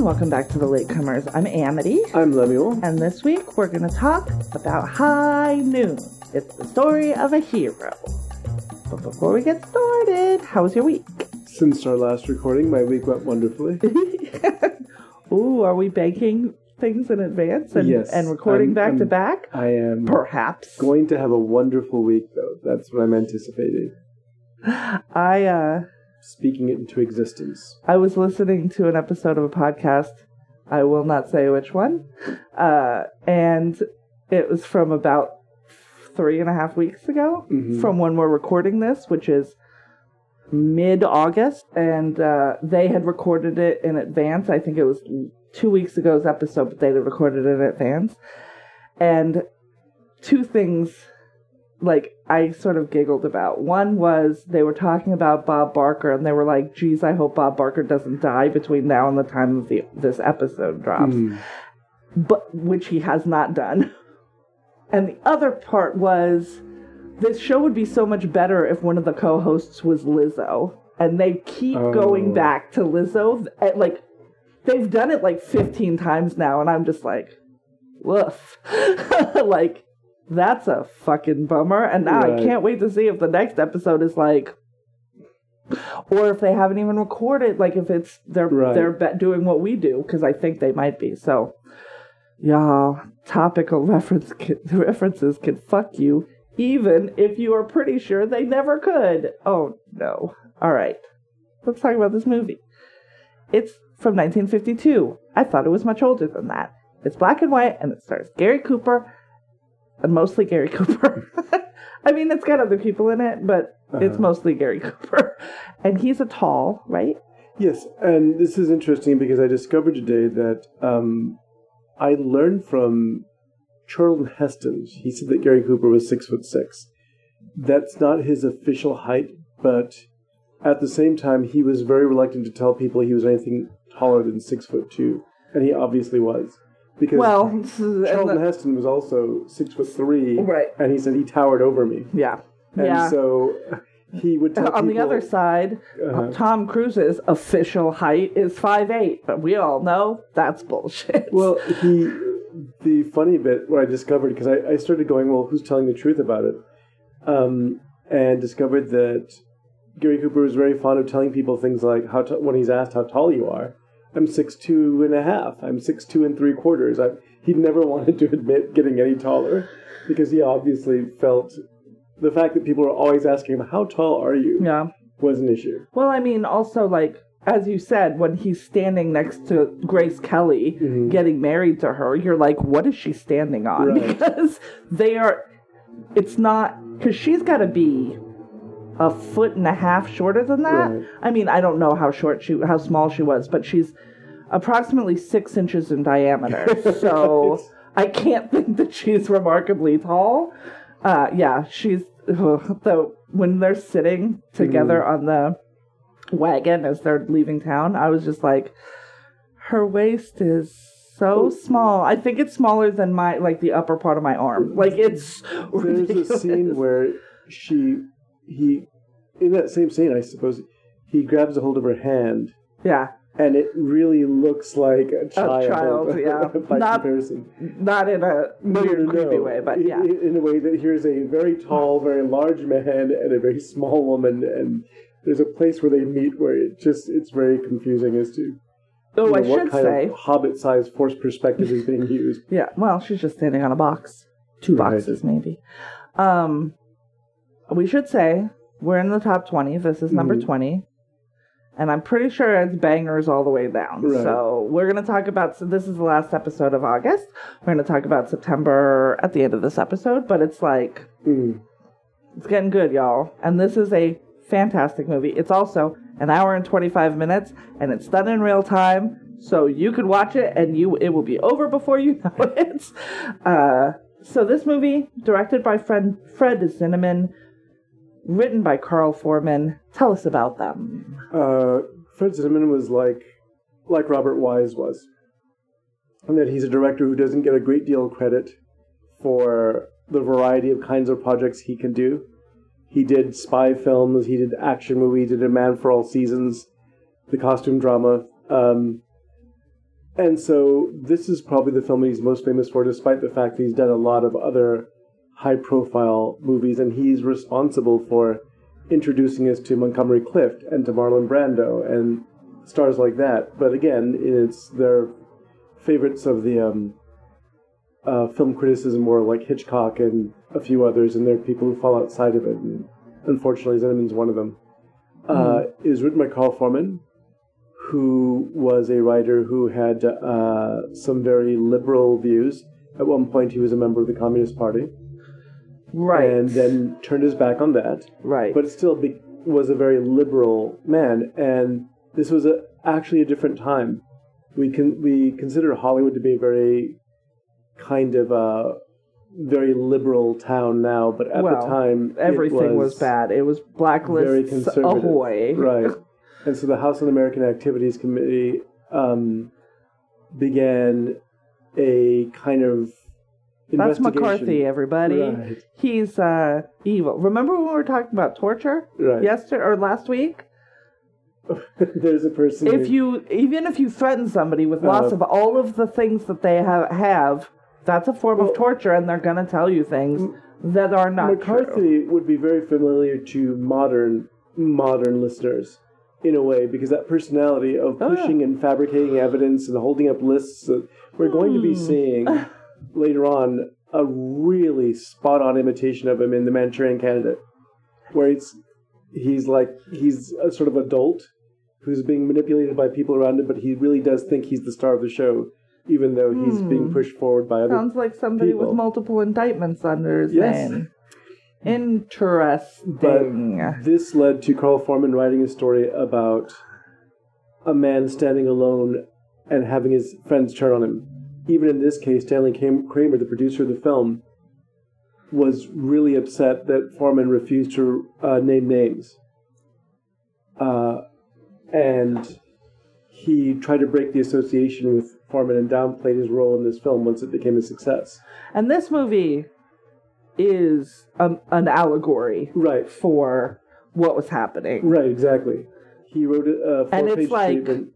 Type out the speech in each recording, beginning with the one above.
and welcome back to the Latecomers. I'm Amity, I'm Lemuel. and this week we're going to talk about High Noon. It's the story of a hero. But before we get started, how was your week? Since our last recording, my week went wonderfully. Ooh, are we banking things in advance and, Yes, and recording I'm- back to I'm- back? I am Perhaps. going to have a wonderful week, though. That's what I'm anticipating. I uh Speaking it into existence. I was listening to an episode of a podcast. I will not say which one. Uh, and it was from about three and a half weeks ago Mhm. from when we're recording this, which is mid August. And uh, they had recorded it in advance. I think it was two weeks ago's episode, but they had recorded it in advance. And two things like I sort of giggled about. One was they were talking about Bob Barker and they were like, "Geez, I hope Bob Barker doesn't die between now and the time of the this episode drops." Mm. But which he has not done. And the other part was this show would be so much better if one of the co-hosts was Lizzo. And they keep Oh. going back to Lizzo at like they've done it like 15 times now and I'm just like woof. like that's a fucking bummer. And now I can't wait to see if the next episode is like, or if they haven't even recorded, like if it's they're Right. they're doing what we do because I think they might be. So, y'all, topical reference can, references can fuck you, even if you are pretty sure they never could. Oh no! All right, let's talk about this movie. It's from 1952. I thought it was much older than that. It's black and white, and it stars Gary Cooper, mostly Gary Cooper. I mean, it's got other people in it, but it's Uh-huh. mostly Gary Cooper. And he's a tall, right? Yes, and this is interesting because I discovered today that um, I learned from Charlton Heston. He said that Gary Cooper was six foot six. That's not his official height, but at the same time, he was very reluctant to tell people he was anything taller than six foot two, and he obviously was because Well, Charlton the- Heston was also six foot three, Right. And he said he towered over me, yeah. and yeah. so he would tell On the other side, Uh-huh. Tom Cruise's official height is 5'8, but we all know that's bullshit. Well, he, the funny bit what I discovered because I, I started going, well, who's telling the truth about it? Um, and discovered that Gary Cooper was very fond of telling people things like how t- when he's asked how tall you are, I'm six two and a half. I'm six two and three quarters. I, he never wanted to admit getting any taller because he obviously felt the fact that people were always asking him how tall are you yeah. was an issue. Well, I mean, also, like, as you said, when he's standing next to Grace Kelly mm-hmm. getting married to her, you're like, what is she standing on? Right. Because they are, it's not, because she's got to be a foot and a half shorter than that. Right. I mean, I don't know how short she, how small she was, but she's approximately six inches in diameter. So I can't think that she's remarkably tall. Uh, yeah, she's the when they're sitting together on the wagon as they're leaving town. I was just like, her waist is so small. I think it's smaller than my like the upper part of my arm. Like it's There's a ridiculous. scene where she, he, in that same scene, I suppose, he grabs a hold of her hand, yeah, and it really looks like a child. A child, yeah. by Not- comparison. not in a weird creepy way, but yeah. in, in a way that here's a very tall, very large man and a very small woman, and there's a place where they meet where it just it's very confusing as to Oh, you know, I what should kind say, of hobbit-sized forced perspective is being used. yeah. Well, she's just standing on a box, two Right. boxes maybe. Um, we should say we're in the top twenty. This is number Mhm. twenty. And I'm pretty sure it's bangers all the way down. Right. So we're going to talk about. So this is the last episode of August. We're going to talk about September at the end of this episode. But it's like Mm. it's getting good, y'all. And this is a fantastic movie. It's also an hour and 25 minutes, and it's done in real time. So you could watch it, and you it will be over before you know it. Uh, so this movie, directed by Fred Fred Zinnemann, written by Carl Foreman. Tell us about them. Uh, Fred Zinnemann was like like Robert Wise was, and that he's a director who doesn't get a great deal of credit for the variety of kinds of projects he can do. He did spy films, he did action movies, he did A Man for All Seasons, the costume drama. Um, and so this is probably the film he's most famous for, despite the fact that he's done a lot of other high-profile movies, and he's responsible for introducing us to Montgomery Clift and to Marlon Brando and stars like that. But again, it's their favorites of the um, uh, film criticism were like Hitchcock and a few others, and there are people who fall outside of it. And unfortunately, Zinnemann's one of them. Uh, it was written by Carl Foreman, who was a writer who had uh, some very liberal views. At one point, he was a member of the Communist Party, Right. and then turned his back on that. right. But still be- was a very liberal man, and this was a, actually a different time. We can we consider Hollywood to be a very kind of a very liberal town now, but at well, the time everything was, bad. It was very blacklists conservative. ahoy. Right. And so the House Un-American Activities Committee um, began a kind of That's. McCarthy, everybody. Right. He's uh, evil. Remember when we were talking about torture Right. yesterday or last week? There's a person. If who- you even if you threaten somebody with loss Uh, of all of the things that they have, have that's a form Well- of torture, and they're gonna tell you things that are not true. McCarthy would be very familiar to modern modern listeners in a way because that personality of Oh, yeah. pushing and fabricating evidence and holding up lists that we're going to be Hmm. seeing later on a really spot on imitation of him in the Manchurian Candidate where it's he's like he's a sort of adult who's being manipulated by people around him but he really does think he's the star of the show even though he's being pushed forward by other Hmm. Sounds like somebody people. with multiple indictments under his Yes. name. Interesting. But this led to Carl Foreman writing a story about a man standing alone and having his friends turn on him. Even in this case, Stanley Kramer, the producer of the film, was really upset that Foreman refused to uh, name names. Uh, and he tried to break the association with Foreman and downplayed his role in this film once it became a success. and this movie is um, an allegory Right. for what was happening. Right, exactly. He wrote a, a And it's four-page like- statement.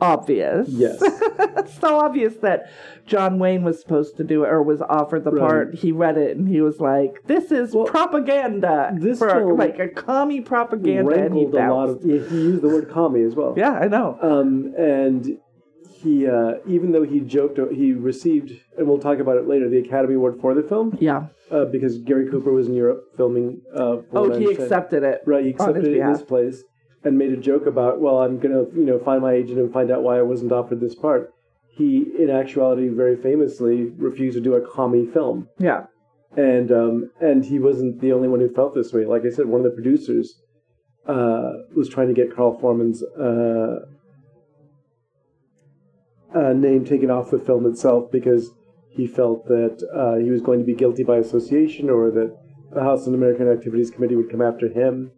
Obvious. Yes. it's so obvious that John Wayne was supposed to do it or was offered the Right. part. He read it and he was like, "This is Well, propaganda this for like a commie propaganda." Wrangled a lot of. Yeah, he used the word commie as well. Yeah, I know. Um, and he, uh, even though he joked, he received, and we'll talk about it later, the Academy Award for the film Yeah. uh, because Gary Cooper was in Europe filming. Uh, Oh, he accepted it. Right, he accepted it in this place and made a joke about, well, I'm gonna, you know, find my agent and find out why I wasn't offered this part. He, in actuality, very famously refused to do a commie film. Yeah. and um, and he wasn't the only one who felt this way. Like I said, one of the producers uh, was trying to get Carl Foreman's uh, uh, name taken off the film itself because he felt that uh, he was going to be guilty by association, or that the House Un-American Activities Committee would come after him.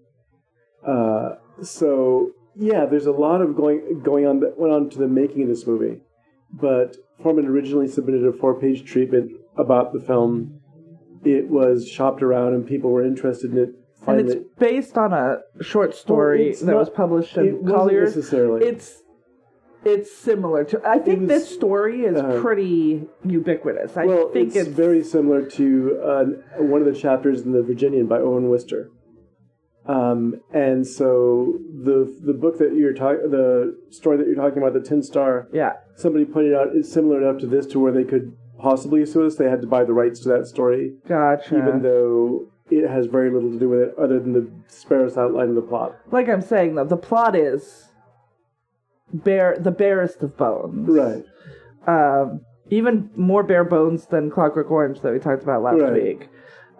Uh, so yeah, there's a lot of going going on that went on to the making of this movie. But Foreman originally submitted a four-page treatment about the film it was shopped around and people were interested in it. And it's based on a short story it's that not- was published it in wasn't Collier's. necessarily. It's it's similar to. I think was- this story is uh, pretty ubiquitous. I well, think it's, very similar to uh, one of the chapters in the Virginian by Owen Wister. Um, and so the the book that you're talking, the story that you're talking about, the Tin Star, yeah. somebody pointed out is similar enough to this to where they could possibly sue us. They had to buy the rights to that story, Gotcha. even though it has very little to do with it, other than the sparse outline of the plot. like I'm saying though, the plot is bare the barest of bones. Right. Um, even more bare bones than Clockwork Orange that we talked about last Right. week.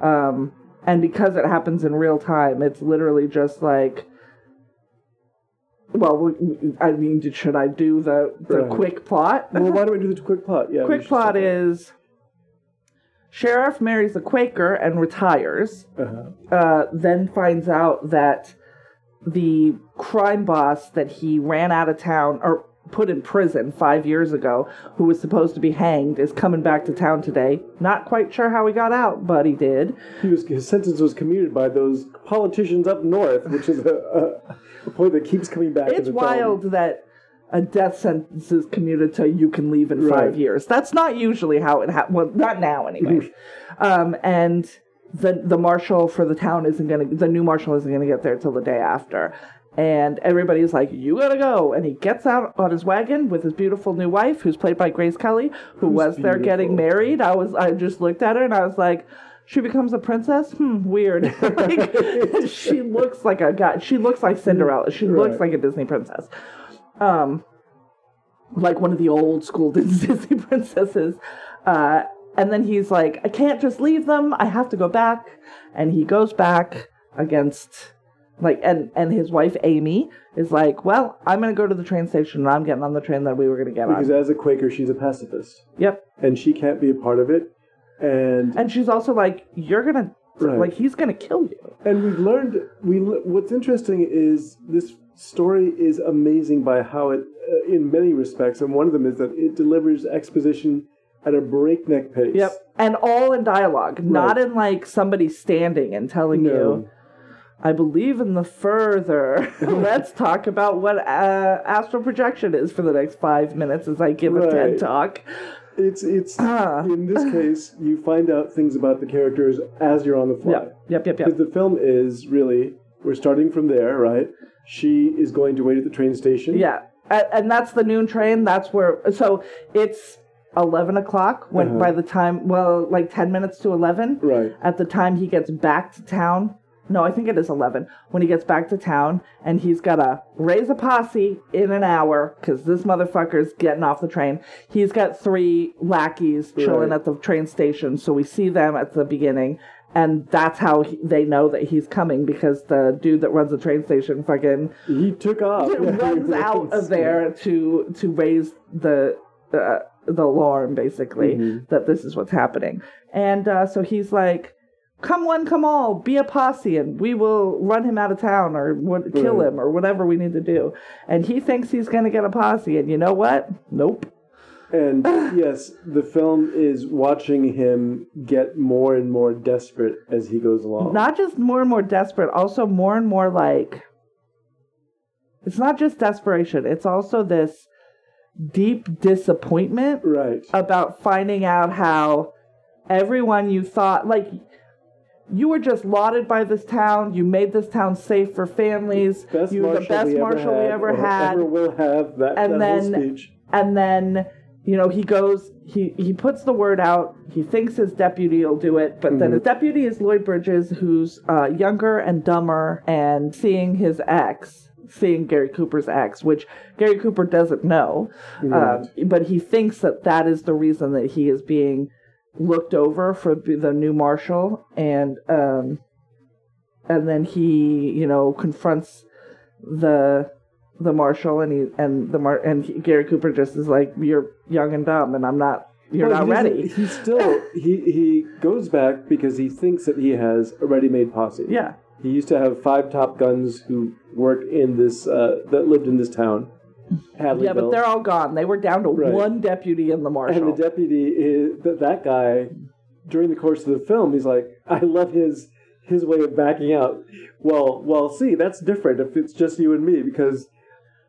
Um, and because it happens in real time, it's literally just like. Well, I mean, should I do the the Right. quick plot? Well, why don't we do the quick plot? Yeah. quick plot is sheriff marries a Quaker and retires. Uh-huh. Uh, then finds out that the crime boss that he ran out of town or put in prison five years ago, who was supposed to be hanged, is coming back to town today. Not quite sure how he got out, but he did. He was his sentence was commuted by those politicians up north, which is a, a, a point that keeps coming back. in It's the film. wild that a death sentence is commuted to you can leave in Right. five years. That's not usually how it happens. Well, not now anyway. um, and the the marshal for the town isn't gonna. The new marshal isn't gonna get there till the day after. And everybody's like, "You gotta go!" And he gets out on his wagon with his beautiful new wife, who's played by Grace Kelly, who was there getting beautiful. married. I was, I just looked at her and I was like, "She becomes a princess? Hmm, weird." like, she looks like a guy. She looks like Cinderella. She looks like a Disney princess. Um, like one of the old school Disney princesses. Uh, and then he's like, I can't just leave them. I have to go back. And he goes back against, like, and, and his wife, Amy, is like, Well, I'm going to go to the train station and I'm getting on the train that we were going to get on. Because as a Quaker, she's a pacifist, Yep. and she can't be a part of it. And And she's also like, You're going to, Right. like, he's going to kill you. and we've learned we. What's interesting is this story is amazing by how it, uh, in many respects, and one of them is that it delivers exposition at a breakneck pace. Yep. And all in dialogue, not in like somebody standing and telling No. you. I believe in the further. Let's talk about what uh, astral projection is for the next five minutes as I give a TED talk. It's it's Ah. in this case you find out things about the characters as you're on the fly. Yep, yep, yep, Because yep. the film is really we're starting from there, right? She is going to wait at the train station. Yeah, and, and that's the noon train. That's where. So it's eleven o'clock when Uh-huh. by the time well, like ten minutes to eleven. Right. At the time he gets back to town. No, I think it is 11. When he gets back to town and he's got to raise a posse in an hour because this motherfucker's getting off the train. He's got three lackeys chilling Right. at the train station. So we see them at the beginning. And that's how he, they know that he's coming because the dude that runs the train station fucking He took off. runs out of there to to raise the uh, the alarm basically Mm-hmm. that this is what's happening and uh, so he's like come one come all be a posse and we will run him out of town or what, kill Right. him or whatever we need to do and he thinks he's going to get a posse and you know what nope And yes, the film is watching him get more and more desperate as he goes along. not just more and more desperate also more and more like it's not just desperation it's also this deep disappointment right. about finding out how everyone you thought like you were just lauded by this town. You made this town safe for families. Best you were the best we marshal we ever had Ever will have that, And that then- and then you know he goes he he puts the word out. He thinks his deputy will do it. But then his deputy is lloyd bridges who's uh, younger and dumber and seeing his ex seeing gary cooper's ex which gary cooper doesn't know. Uh, but he thinks that that is the reason that he is being looked over for the new marshal and um and then he you know confronts the the marshal and he and the mar and he, Gary Cooper just is like you're young and dumb and I'm not you're Well, not ready. He still he he goes back because he thinks that he has a ready-made posse. Yeah. He used to have five top guns who worked in this uh, that lived in this town. Hadleyville. Yeah, but they're all gone. They were down to Right. one deputy in the marshal. and the deputy is that that guy during the course of the film he's like I love his his way of backing out. Well, well, see, that's different if it's just you and me because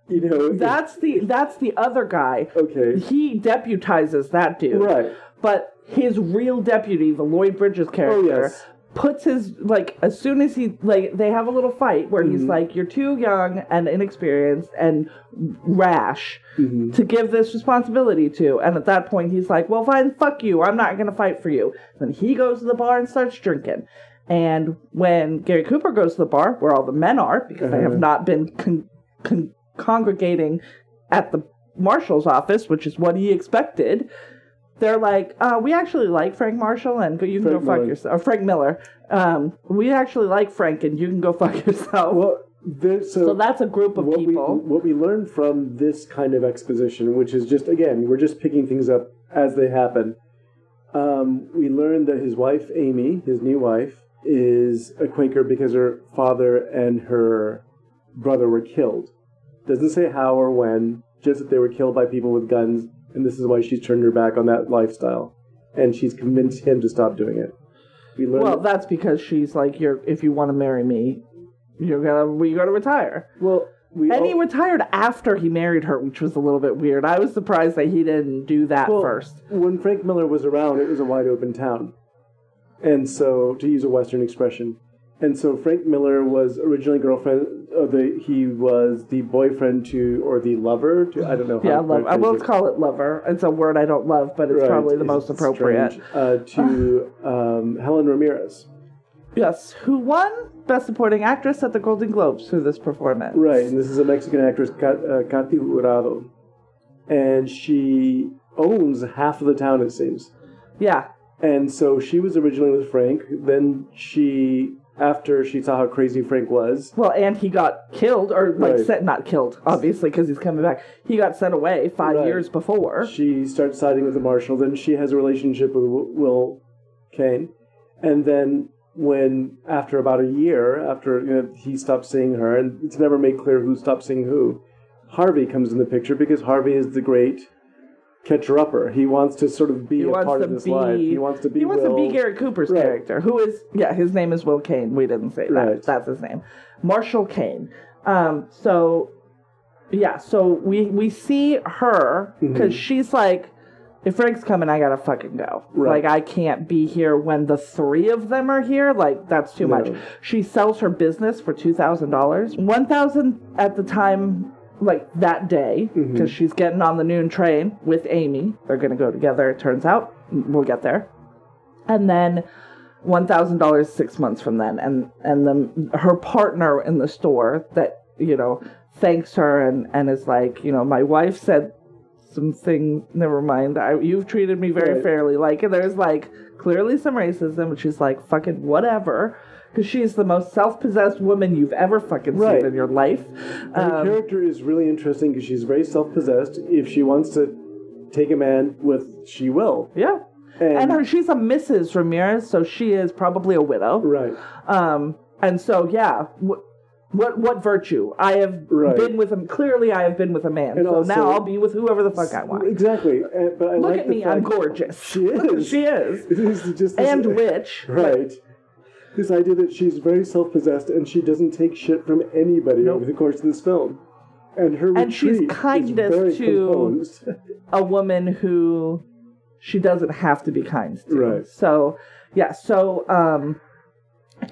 you know that's the that's the other guy. okay. He deputizes that dude. Right. But his real deputy, the Lloyd Bridges oh, character, Oh, yes. Puts his like as soon as he like they have a little fight where Mm-hmm. he's like, You're too young and inexperienced and rash Mm-hmm. to give this responsibility to. And at that point he's like, Well fine, fuck you, I'm not gonna fight for you. Then he goes to the bar and starts drinking. And when Gary Cooper goes to the bar, where all the men are, because they Uh-huh. have not been con- con- congregating at the marshal's office, which is what he expected, they're like, uh, we actually like Frank Marshall, and you can Frank go fuck Miller. yourself. Or Frank Miller. Um, we actually like Frank, and you can go fuck yourself. Well, there, so, so that's a group of what we people. what we learned from this kind of exposition, which is just again, we're just picking things up as they happen. Um, we learned that his wife, Amy, his new wife, is a Quaker because her father and her brother were killed. Doesn't say how or when, just that they were killed by people with guns, and this is why she's turned her back on that lifestyle, and she's convinced him to stop doing it. We learned well, that- that's because she's like, you're if you want to marry me, you're gonna we gotta retire. Well, we And he all- retired after he married her, which was a little bit weird. I was surprised that he didn't do that well, first. When Frank Miller was around, it was a wide open town, and so to use a Western expression, and so Frank Miller was originally girlfriend. Uh, the he was the boyfriend to or the lover to I don't know. How Yeah. I will call it lover. It's a word I don't love, but it's Right, probably the it's most appropriate. strange, uh, to um, Helen Ramirez. Yes, who won Best Supporting Actress at the Golden Globes for this performance? Right, and this is a Mexican actress, Kat, uh, Katy Jurado, and she owns half of the town, it seems. Yeah, And so she was originally with Frank. Then she, after she saw how crazy Frank was, Well, and he got killed, or like Right. set, not killed, obviously, because he's coming back. He got sent away five Right. years before. she starts siding with the marshal. Then she has a relationship with Will Kane, and then when after about a year, after you know, he stops seeing her, and it's never made clear who stopped seeing who, Harvey comes in the picture because Harvey is the great catcher upper. He wants to sort of be a part of this be. life. He wants to be. He wants to be Gary Cooper's Right. character, who is yeah, his name is Will Kane. We didn't say that. Right. That's his name, Marshall Kane. Um, so yeah, so we we see her Mm-hmm. because she's like. If Frank's coming, I gotta fucking go. Right. Like I can't be here when the three of them are here. Like that's too No. much. She sells her business for two thousand dollars. One thousand at the time, like that day, because Mm-hmm. she's getting on the noon train with Amy. They're gonna go together. It turns out we'll get there, and then one thousand dollars six months from then, and and then her partner in the store that you know thanks her and and is like, you know, my wife said some things. Never mind. I, you've treated me very Right. fairly. Like there's like clearly some racism, and she's like fucking whatever. Because she's the most self-possessed woman you've ever fucking Right. seen in your life. Her Um, character is really interesting because she's very self-possessed. If she wants to take a man with, she will. yeah, And, and her, she's a Mrs. Ramirez, so she is probably a widow. right, Um, and so yeah, wh- what what virtue? I have Right. been with him. Clearly, I have been with a man. And so also- now I'll be with whoever the fuck I want. exactly. And, but I Look like at me, I'm gorgeous. She is. she is, It is just this, and rich. right. This idea that she's very self-possessed and she doesn't take shit from anybody over the course of this film, and her And she's retreat kindest is very to- composed. a woman who she doesn't have to be kind to. Right. So, yeah, so um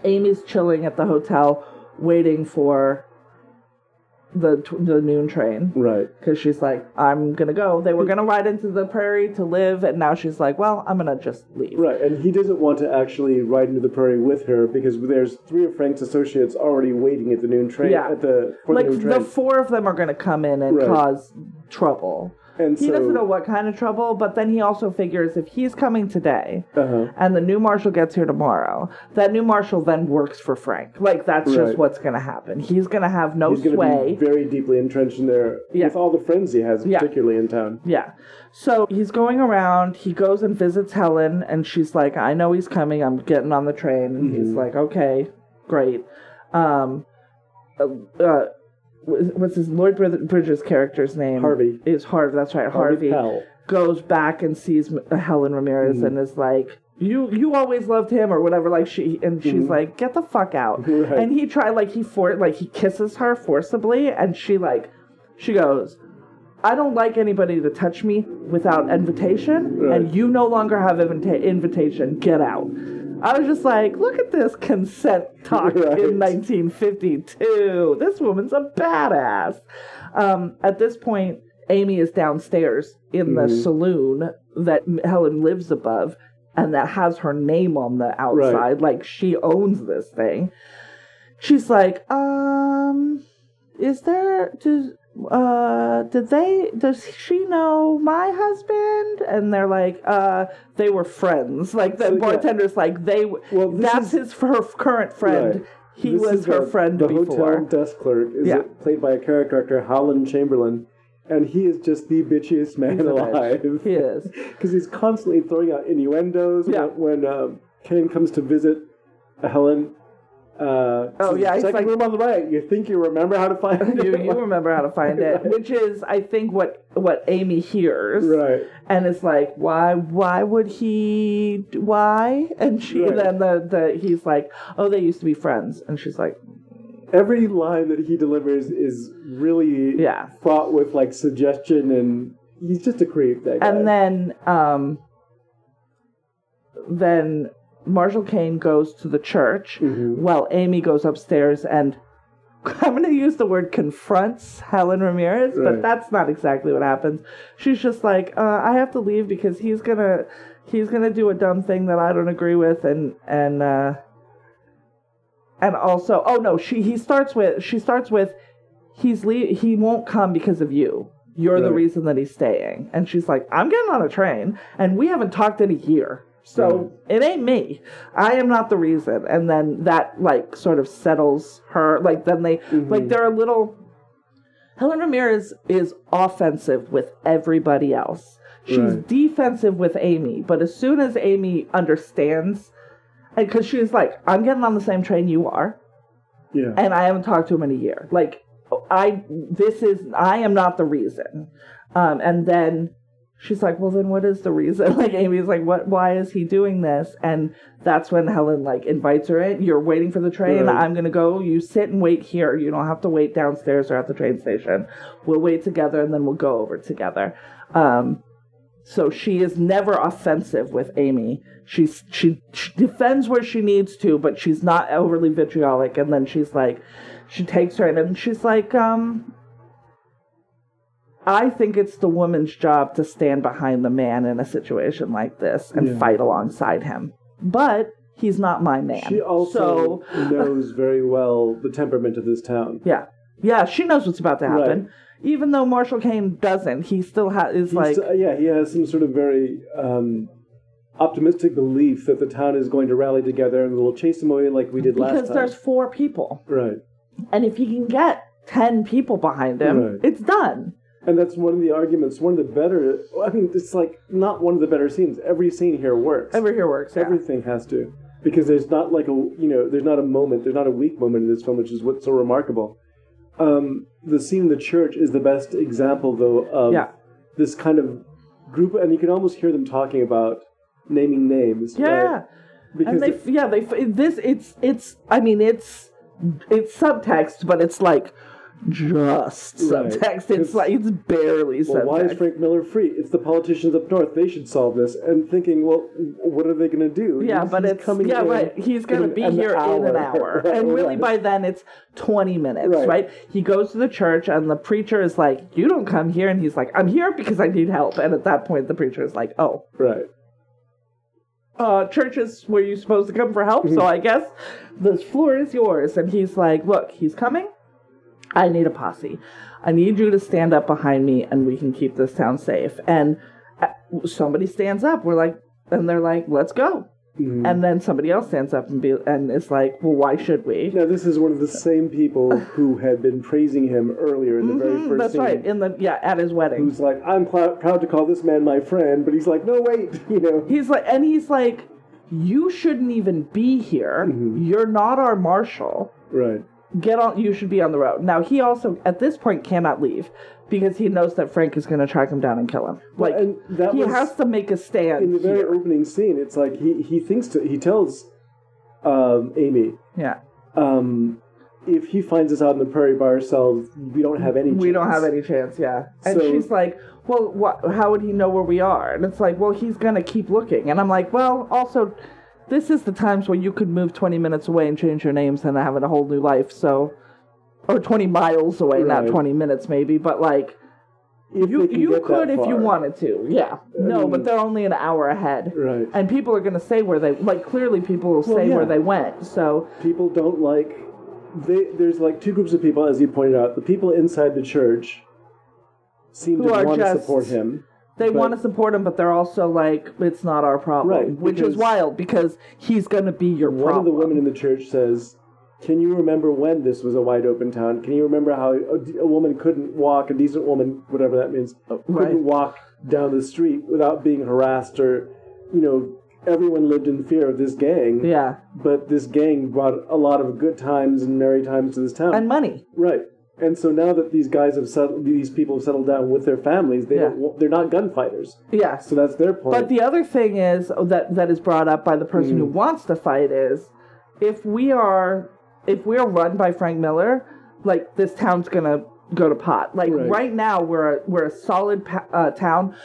Amy's chilling at the hotel waiting for the the noon train right. cuz she's like I'm going to go. They were going to ride into the prairie to live and now she's like, well, I'm going to just leave. Right, and he doesn't want to actually ride into the prairie with her because there's three of Frank's associates already waiting at the noon train. Yeah. At the for Like the noon the four of them are going to come in and Right. cause trouble. And He so, doesn't know what kind of trouble, but then he also figures if he's coming today, Uh-huh. and the new marshal gets here tomorrow, that new marshal then works for Frank. Like that's just what's going to happen. He's going to have no He's sway. very deeply entrenched in there Yeah. with all the friends he has, Yeah. particularly in town. yeah. So he's going around. He goes and visits Helen, and she's like, "I know he's coming. I'm getting on the train." And he's Mm-hmm. like, "Okay, great." Um, uh, uh, what's his Lloyd Brid- Bridges' character's name? Harvey. Is Harvey? That's right, Harvey. Pell. goes back and sees Helen Ramirez Mm-hmm. and is like, "You you always loved him or whatever." Like she and she's like, "Get the fuck out!" Mm-hmm. Right. And he tried like he for like he kisses her forcibly, and she like she goes. I don't like anybody to touch me without invitation, Right. and you no longer have invita- invitation. Get out. I was just like, look at this consent talk Right. in 1952. This woman's a badass. Um, at this point, Amy is downstairs in the saloon that Helen lives above and that has her name on the outside. Like she owns this thing. She's like, um, is there, does, uh, did they, does she know my husband? And they're like, uh, they were friends. Like the So, yeah. bartender's like, they, Well, that's is- his, her current friend. Right. He This was her the, friend the before. hotel desk clerk is Yeah. played by a character actor, Howland Chamberlain, and he is just the bitchiest man He's a bitch. alive. He is. because he's constantly throwing out innuendos Yeah. when, when um, Kane comes to visit Helen. Uh, Oh, yeah, second like- room on the right. You think you remember how to find you, it? you remember how to find it, which is, I think, what what Amy hears, right? and it's like, why, why would he, why? And she, Right. then the the he's like, oh, they used to be friends, and she's like, every line that he delivers is really Yeah. fraught with like suggestion, and he's just a creep. That guy. and then um then Marshall Kane goes to the church Mhm. while Amy goes upstairs and I'm going to use the word confronts Helen Ramirez, but that's not exactly what happens. She's just like, uh, I have to leave because he's gonna he's gonna do a dumb thing that I don't agree with, and and uh, and also, oh no, she he starts with she starts with he's le- he won't come because of you. You're the reason that he's staying, and she's like, I'm getting on a train, and we haven't talked in a year. So it ain't me. I am not the reason. And then that like sort of settles her. Like then they like they're a little. Helen Ramirez is offensive with everybody else. She's Right. defensive with Amy, but as soon as Amy understands, and because she's like, I'm getting on the same train you are, yeah, and I haven't talked to him in a year. Like, I this is I am not the reason. Um, and then she's like, well, then what is the reason? Like, Amy's like, what? Why is he doing this? And that's when Helen like invites her in. You're waiting for the train. Right. I'm gonna go. You sit and wait here. You don't have to wait downstairs or at the train station. We'll wait together, and then we'll go over together. Um, so she is never offensive with Amy. She's she, she defends where she needs to, but she's not overly vitriolic. And then she's like, she takes her in, and she's like, um, I think it's the woman's job to stand behind the man in a situation like this and Yeah. fight alongside him. But he's not my man. she also so knows very well the temperament of this town. yeah, yeah, she knows what's about to happen. Right. Even though Marshall Kane doesn't, he still ha- is He's, like, yeah, he has some sort of very um, optimistic belief that the town is going to rally together and we'll chase them away like we did last time. because there's four people. Right. And if he can get 10 people behind him, Right. it's done. And that's one of the arguments, one of the better. I mean, it's like not one of the better scenes. Every scene here works. Every here works. Yeah. Everything has to, because there's not like a you know, there's not a moment, there's not a weak moment in this film, which is what's so remarkable. Um, the scene in the church is the best example, though, of Yeah. this kind of group, and you can almost hear them talking about naming names. yeah. because And they, yeah, they, this, it's, it's, I mean, it's, it's subtext, but it's like just Right. subtext. It's like, it's barely well, subtext. why is Frank Miller free? It's the politicians up north. They should solve this. And thinking, well, what are they going to do? yeah, He's- but he's it's coming yeah, right. He's gonna be an here in an hour, Right, and really right. by then it's twenty minutes, Right. He goes to the church, and the preacher is like, "You don't come here," and he's like, "I'm here because I need help." And at that point, the preacher is like, "Oh, right. uh, church is where you're supposed to come for help, so I guess the floor is yours." And he's like, "Look, he's coming. I need a posse. I need you to stand up behind me, and we can keep this town safe." And uh, somebody stands up. We're like, and they're like, "Let's go." Mhm. And then somebody else stands up and be and is like, "Well, why should we?" Now, this is one of the same people who had been praising him earlier in the very Mhm, first that's scene. right. In the yeah, at his wedding, Who's like, I'm pl- proud to call this man my friend, but he's like, no, wait, you know. he's like, and he's like, "You shouldn't even be here. Mm-hmm. You're not our marshal. Right. Get on. You should be on the road." Now he also at this point cannot leave because he knows that Frank is going to track him down and kill him. Like that he has to make a stand. In the very here. opening scene, it's like he, he thinks to, he tells um, Amy, yeah, um, if he finds us out in the prairie by ourselves, we don't have any we don't chance." have any chance. Yeah, and So- she's like, "Well, what? How would he know where we are?" And it's like, "Well, he's going to keep looking." And I'm like, "Well, also." This is the times where you could move 20 minutes away and change your names and have a whole new life. So, or 20 miles away, not 20 minutes maybe, but like If you you could if you wanted to. Yeah. No, mean- but they're only an hour ahead. Right. And people are going to say where they like clearly people will say yeah. where they went. So, people don't like they there's like two groups of people as you pointed out the people inside the church seem Who to want to support him they want to support him, but they're also like, it's not our problem, Right, which is because- wild because he's going to be your one problem. of the women in the church says can you remember when this was a wide open town can you remember how a, a woman couldn't walk a decent woman whatever that means oh, couldn't right. walk down the street without being harassed or you know everyone lived in fear of this gang yeah, but this gang brought a lot of good times and merry times to this town and money. Right. And so now that these guys have settled, these people have settled down with their families, they yeah. they're not gunfighters. Yeah. So that's their point. But the other thing is that that is brought up by the person who Mm. wants to fight is if we are if we're run by Frank Miller, like this town's gonna go to pot. Like Right. right, now, we're a, we're a solid uh, town.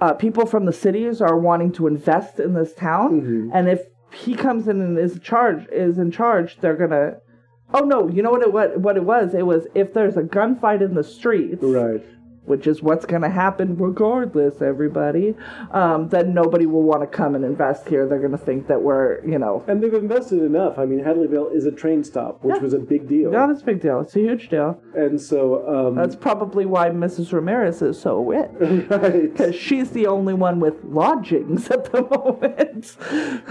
Uh, people from the cities are wanting to invest in this town, Mm-hmm. and if he comes in and is charge is in charge, they're gonna. Oh no! You know what it what what it was? It was if there's a gunfight in the streets, Right. Which is what's going to happen regardless, everybody, um, then nobody will want to come and invest here. They're going to think that we're, you know, And they've invested enough. I mean, Hadleyville is a train stop, which Yeah. was a big deal. not as big deal. It's a huge deal. And so, um, That's probably why Mrs. Ramirez is so rich. right. Because she's the only one with lodgings at the moment.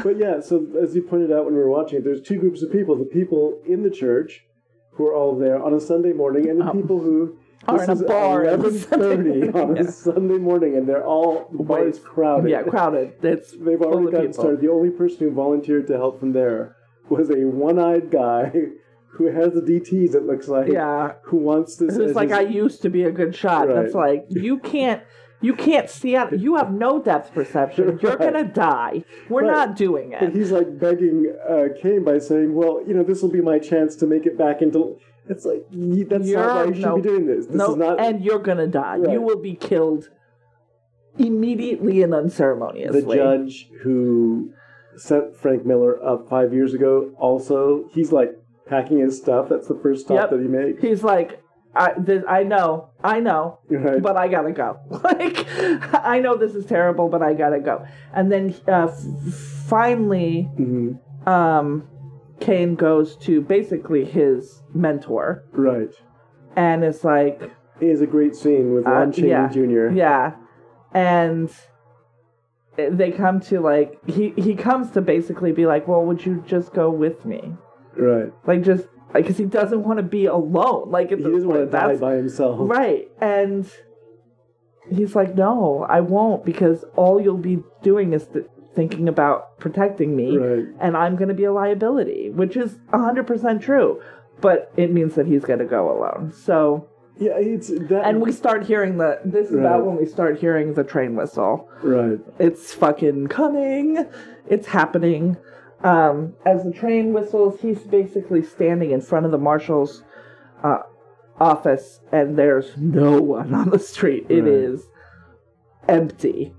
But yeah, so as you pointed out when we were watching it, there's two groups of people: the people in the church who are all there on a Sunday morning, and the people who this in a is bar on a eleven thirty Sunday on morning. a Sunday morning, and they're all the bar is crowded. yeah, crowded. They've already gotten people. started. The only person who volunteered to help from there was a one-eyed guy who has the DTs. It looks like. Yeah. Who wants this? It's like his- I used to be a good shot. Right. That's like you can't you can't see out you have no depth perception. You're Right. gonna die. We're Right. not doing But it. he's like begging uh, Kane by saying, "Well, you know, this will be my chance to make it back into." It's like ye- that's You're- not why you should no. be doing this. This no, is not and you're gonna die. Right. You will be killed immediately and unceremoniously. the judge who sent Frank Miller up five years ago. Also, he's like packing his stuff. That's the first stop Yep. that he makes. He's like, I, this, I know, I know, Right. but I gotta go. Like, I know this is terrible, but I gotta go. And then uh, f- finally, Mhm. um, Kane goes to basically his mentor, Right. and it's like, He has a great scene with Lon Uh, Chaney yeah, Jr. yeah, and they come to like he he comes to basically be like, well, would you just go with me? Right. Like just because he doesn't want to be alone. Like at He this doesn't want to point, die that's- by himself. Right. And he's like, no, I won't because all you'll be doing is th- thinking about protecting me Right. and I'm going to be a liability, which is 100% true. But it means that he's going to go alone. So, Yeah, it's that. and we start hearing the, this is Right. about when we start hearing the train whistle. right. It's fucking coming. It's happening. Um, as the train whistles, he's basically standing in front of the marshal's uh, office, and there's no one on the street. It Right. is empty.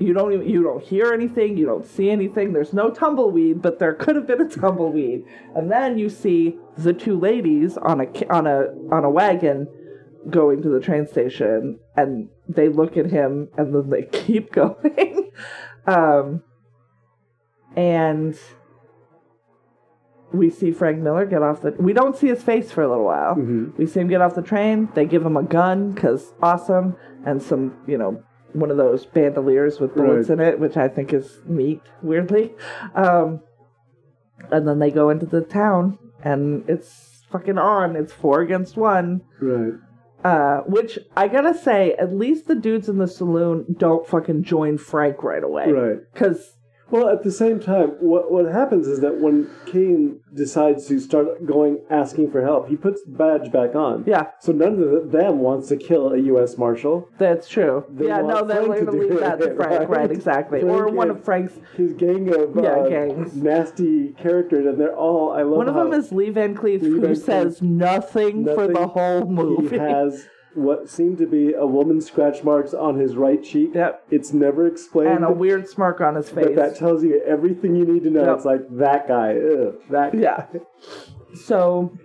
You don't even, you don't hear anything. You don't see anything. There's no tumbleweed, but there could have been a tumbleweed. And then you see the two ladies on a on a on a wagon going to the train station, and they look at him, and then they keep going. um, and we see Frank Miller get off the. We don't see his face for a little while. Mhm. We see him get off the train. They give him a gun because awesome, and some you know one of those bandoliers with bullets Right. in it, which I think is neat. Weirdly, um, and then they go into the town, and it's fucking on. It's four against one. Right. Uh, which I gotta say, at least the dudes in the saloon don't fucking join Frank right away. Right. Because Well, at the same time, what what happens is that when Kane decides to start going asking for help, he puts the badge back on. yeah, So none of them wants to kill a U.S. Marshal. that's true. They yeah, no, they're going to leave that to Frank, right? right? exactly. Frank or one of Frank's. His gang of Yeah, uh, gangs. nasty characters, and they're all. I love One of them is Lee Van Cleef, Lee who Van says nothing, for the whole movie. He has what seem to be a woman's scratch marks on his right cheek. Yep. It's never explained. and a weird smirk on his face. but that tells you everything you need to know. Yep. It's like that guy. Ugh, that Yeah. So,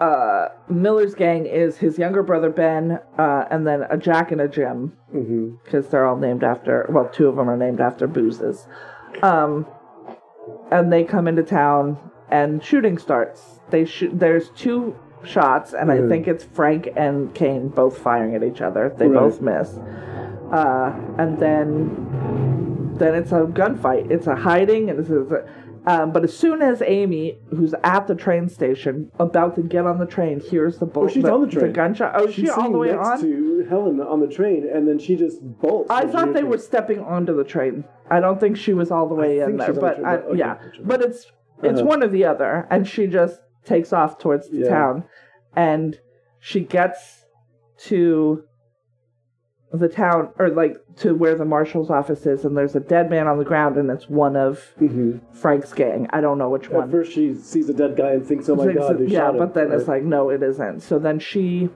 uh, Miller's gang is his younger brother Ben, uh, and then a Jack and a Jim, hmm because they're all named after. Well, two of them are named after boozes. Um, and they come into town, and shooting starts. They shoot. There's two shots, and I Mhm. think it's Frank and Kane both firing at each other. They Right. both miss. Uh, and then then it's a gunfight. It's a hiding, and this is a, um, but as soon as Amy, who's at the train station, about to get on the train, hears the bullet. Oh, she's on the train. gunshot. Oh, She's she all the way next on? to Helen on the train, and then she just bolts. I thought they were stepping onto the train. I don't think she was all the way in think there, on the but I, okay, yeah, but it's it's Uh-huh. one or the other, and she just takes off towards the Yeah. town, and she gets to the town or like to where the marshal's office is and there's a dead man on the ground and it's one of mm-hmm. Frank's gang. I don't know which At one. first, she sees a dead guy and thinks, "Oh my Thinks god, they yeah, shot him." but then it's like no, it isn't. So then she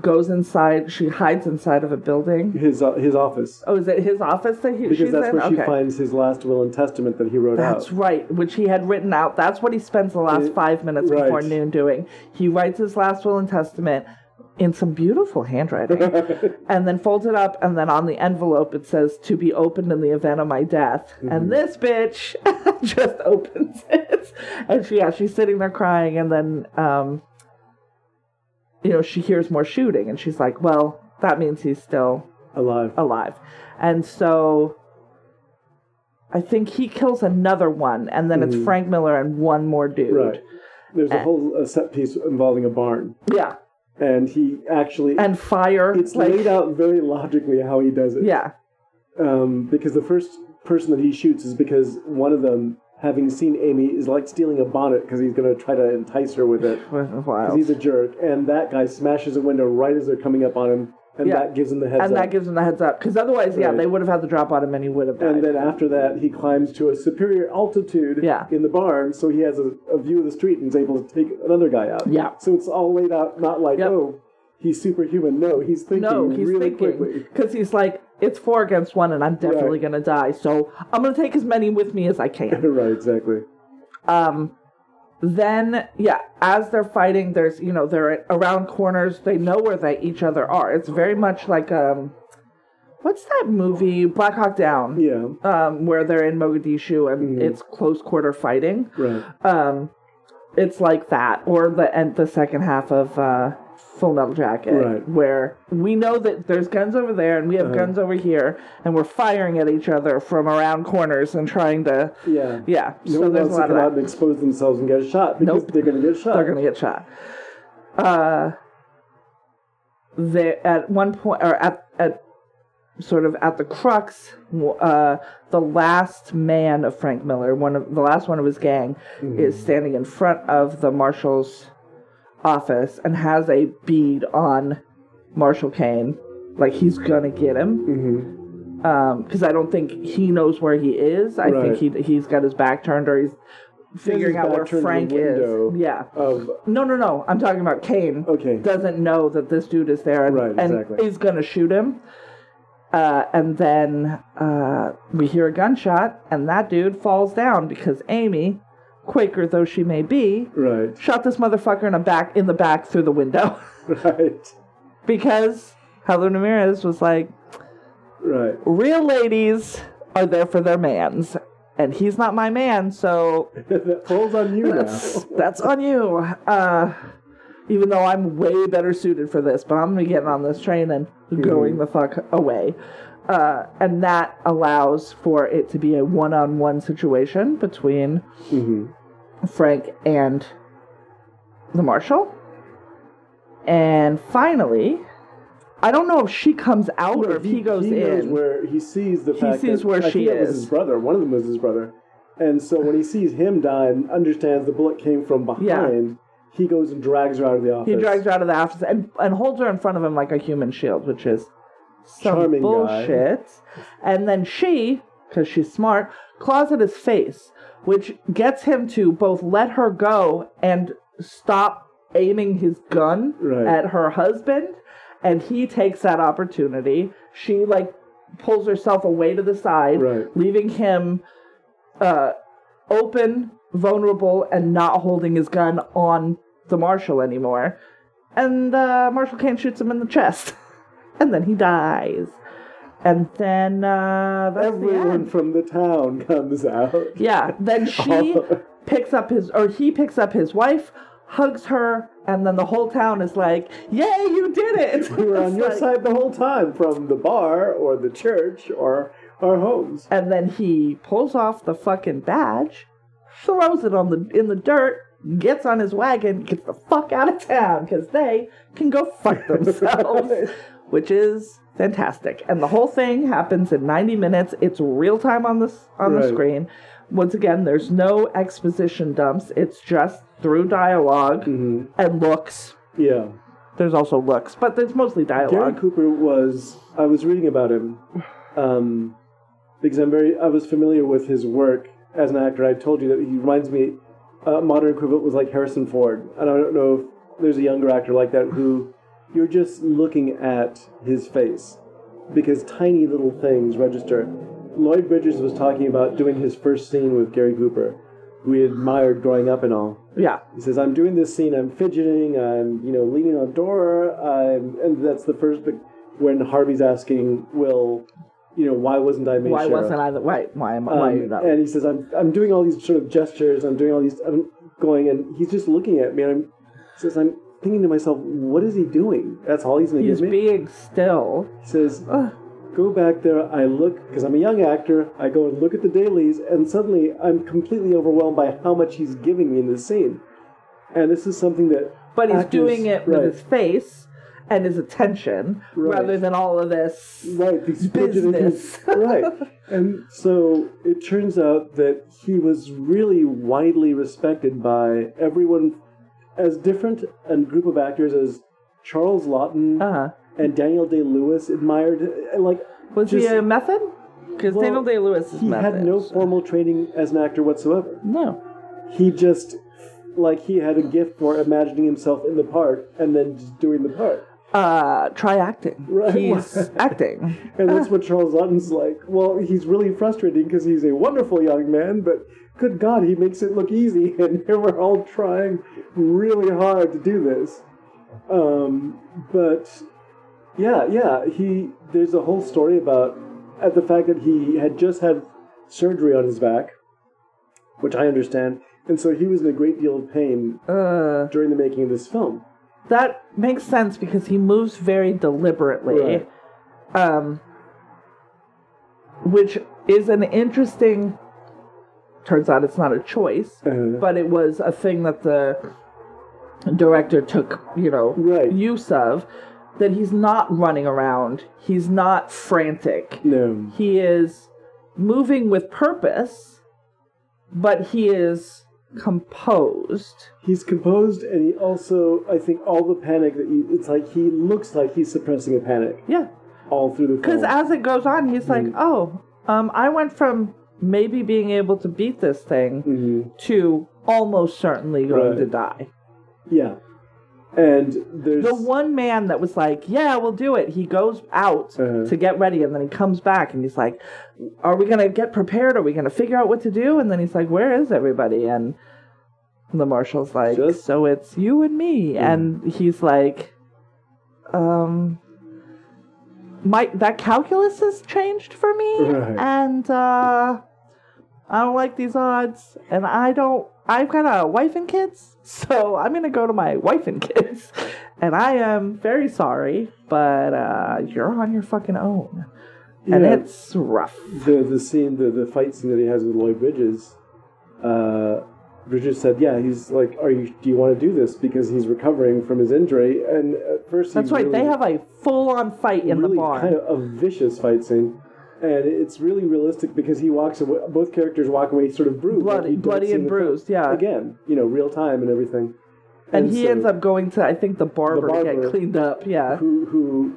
goes inside. She hides inside of a building. his uh, his office Oh, is it his office that he, because that's in? where she finds his last will and testament that he wrote That's out. That's right, which he had written out. That's what he spends the last It- five minutes right. before noon doing. He writes his last will and testament in some beautiful handwriting and then folds it up. And then on the envelope, it says, to be opened in the event of my death. Mm-hmm. And this bitch just opens it. And she, yeah, she's sitting there crying. And then, um, you know, she hears more shooting. And she's like, well, that means he's still Alive. alive. And so I think he kills another one, and then it's Frank Miller and one more dude. Mm-hmm. Right. There's a Uh, whole uh, set piece involving a barn, Yeah. and he actually And fire. it's like, laid out very logically how he does it. Yeah. Um, because the first person that he shoots is because one of them, having seen Amy, is like stealing a bonnet because he's going to try to entice her with it. Was 'Cause wild. he's a jerk, and that guy smashes a window right as they're coming up on him, and Yeah. that gives him the heads And up. that gives him the heads up. Because otherwise, yeah, Right. they would have had the drop on him and he would have died. and then after that, he climbs to a superior altitude Yeah. in the barn, so he has a, a view of the street and is able to take another guy out. Yeah. So it's all laid out, not like, Yep. oh, he's superhuman. No, he's thinking no, he's really thinking. quickly. Because he's like, it's four against one and I'm definitely going to die. So I'm going to take as many with me as I can. right, exactly. um then yeah as they're fighting there's you know they're around corners they know where they each other are it's very much like um what's that movie black hawk down Yeah, um where they're in mogadishu and it's close quarter fighting right. um it's like that or the and the second half of uh full metal jacket Right. where we know that there's guns over there and we have guns over here and we're firing at each other from around corners and trying to Yeah. yeah No so one there's wants a to lot of come out and expose themselves and get shot because Nope. they're going to get shot. they're gonna get shot. Uh, they at one point or at at sort of at the crux, uh, the last man of Frank Miller, one of the last one of his gang, is standing in front of the marshal's office and has a bead on Marshal Kane, like he's gonna get him. Because I don't think he knows where he is. I Right. think he he's got his back turned or he's figuring out where turned to the Frank is. Yeah. Of No, no, no. I'm talking about Kane. Okay. Doesn't know that this dude is there and, Right, and exactly. is going to shoot him. Uh, and then uh, we hear a gunshot, and that dude falls down because Amy, Quaker though she may be, right, shot this motherfucker in the back in the back through the window right, because Heather Ramirez was like, right. "Real ladies are there for their mans, and he's not my man, so that falls on you that's now. that's on you. Uh, even though I'm way better suited for this, but I'm gonna be getting on this train and going the fuck away. Uh, and that allows for it to be a one-on-one situation between hmm Frank and the marshal. And finally, I don't know if she comes out or if he, goes knows in. where he sees the fact sees that, where I she that was is. his brother. One of them was his brother, and so when he sees him die and understands the bullet came from behind, he goes and drags her out of the office. He drags her out of the office and, and holds her in front of him like a human shield, which is some Charming guy. bullshit. And then she, because she's smart, claws at his face, which gets him to both let her go and stop aiming his gun Right. at her husband. And he takes that opportunity. She like pulls herself away to the side, Right. leaving him uh, open, vulnerable, and not holding his gun on the marshal anymore. And uh, Marshal Kane shoots him in the chest, and then he dies. And then uh, that's the Everyone end. from the town comes out. Yeah. Then she picks up his, or he picks up his wife, hugs her, and then the whole town is like, "Yay, you did it!" We were on your like- side the whole time, from the bar or the church or our homes. And then he pulls off the fucking badge, throws it on the in the dirt, gets on his wagon, gets the fuck out of town because they can go fuck themselves, which is fantastic. And the whole thing happens in 90 minutes. It's real time on this on the screen. Once again, there's no exposition dumps. It's just through dialog Mm-hmm. and looks. Yeah. there's also looks, but it's mostly Gary dialogue. Cooper was. I was reading about him um, because I'm very. I was familiar with his work as an actor. I told you that he reminds me. Uh, modern equivalent was like Harrison Ford, and I don't know if there's a younger actor like that who you're just looking at his face because tiny little things register. Lloyd Bridges was talking about doing his first scene with Gary Cooper, who he admired growing up and all. Yeah, He says, "I'm doing this scene. I'm fidgeting. I'm, you know, leaning on a door. I'm, and that's the first big when Harvey's asking Will, you know, why wasn't I made why sheriff? wasn't I the right? Why am I? why Um, you not? and he says, "I'm, I'm doing all these sort of gestures. I'm doing all these. I'm going, and he's just looking at me. And I'm, he says, I'm thinking to myself, what is he doing? That's all he's going to He's give me. being still. He says, Ugh. go back there. I look because I'm a young actor. I go and look at the dailies, and suddenly I'm completely overwhelmed by how much he's giving me in this scene. And this is something that, But he's actors- doing it with right, his face and his attention Right. rather than all of this. right, these business. right. And so it turns out that he was really widely respected by everyone, as different a group of actors as Charles Laughton Uh-huh. and Daniel Day Lewis admired. Like, Was he a method? Because Well, Daniel Day Lewis is he method. had no formal training as an actor whatsoever. No. he just like he had a gift for imagining himself in the part and then just doing the part. Uh, try acting. Right. He's acting. And that's what Charles Laughton's like. Well, he's really frustrating because he's a wonderful young man, but good God, he makes it look easy, and we're all trying really hard to do this. Um, but yeah, yeah, he there's a whole story about at the fact that he had just had surgery on his back, which I understand, and so he was in a great deal of pain Uh, during the making of this film. That makes sense because he moves very deliberately. Right. Um, which is an interesting. Turns out it's not a choice, Uh, but it was a thing that the director took, you know, Right. use of. That he's not running around. He's not frantic. no, He is moving with purpose, but he is composed. he's composed, and he also, I think, all the panic that he, it's like he looks like he's suppressing a panic Yeah. all through the Because as it goes on, he's like, Mm. oh, um, I went from maybe being able to beat this thing Mhm. to almost certainly going Right. to die. Yeah, and there's The one man that was like, yeah, we'll do it, he goes out Uh-huh. to get ready and then he comes back and he's like, are we going to get prepared? Are we going to figure out what to do? And then he's like, where is everybody? And the marshal's like, Just- so it's you and me. And he's like, um, my that calculus has changed for me, Right. and uh, I don't like these odds, and I don't. I've got a wife and kids, so I'm gonna go to my wife and kids, and I am very sorry, but uh, you're on your fucking own, and Yeah. it's rough. the the scene, the the fight scene that he has with Lloyd Bridges. Uh, Bridges said, "Yeah, he's like, are you? Do you want to do this because he's recovering from his injury?" And at first, That's right. really- They have a full-on fight in really the barn. kind of a vicious fight scene, and it's really realistic because he walks away. Both characters walk away sort of bruised, bloody, don't bloody and the bruised. Yeah, Again, you know, real time and everything. and he so- ends up going to I think the barber, to barber. get cleaned up. Yeah. who who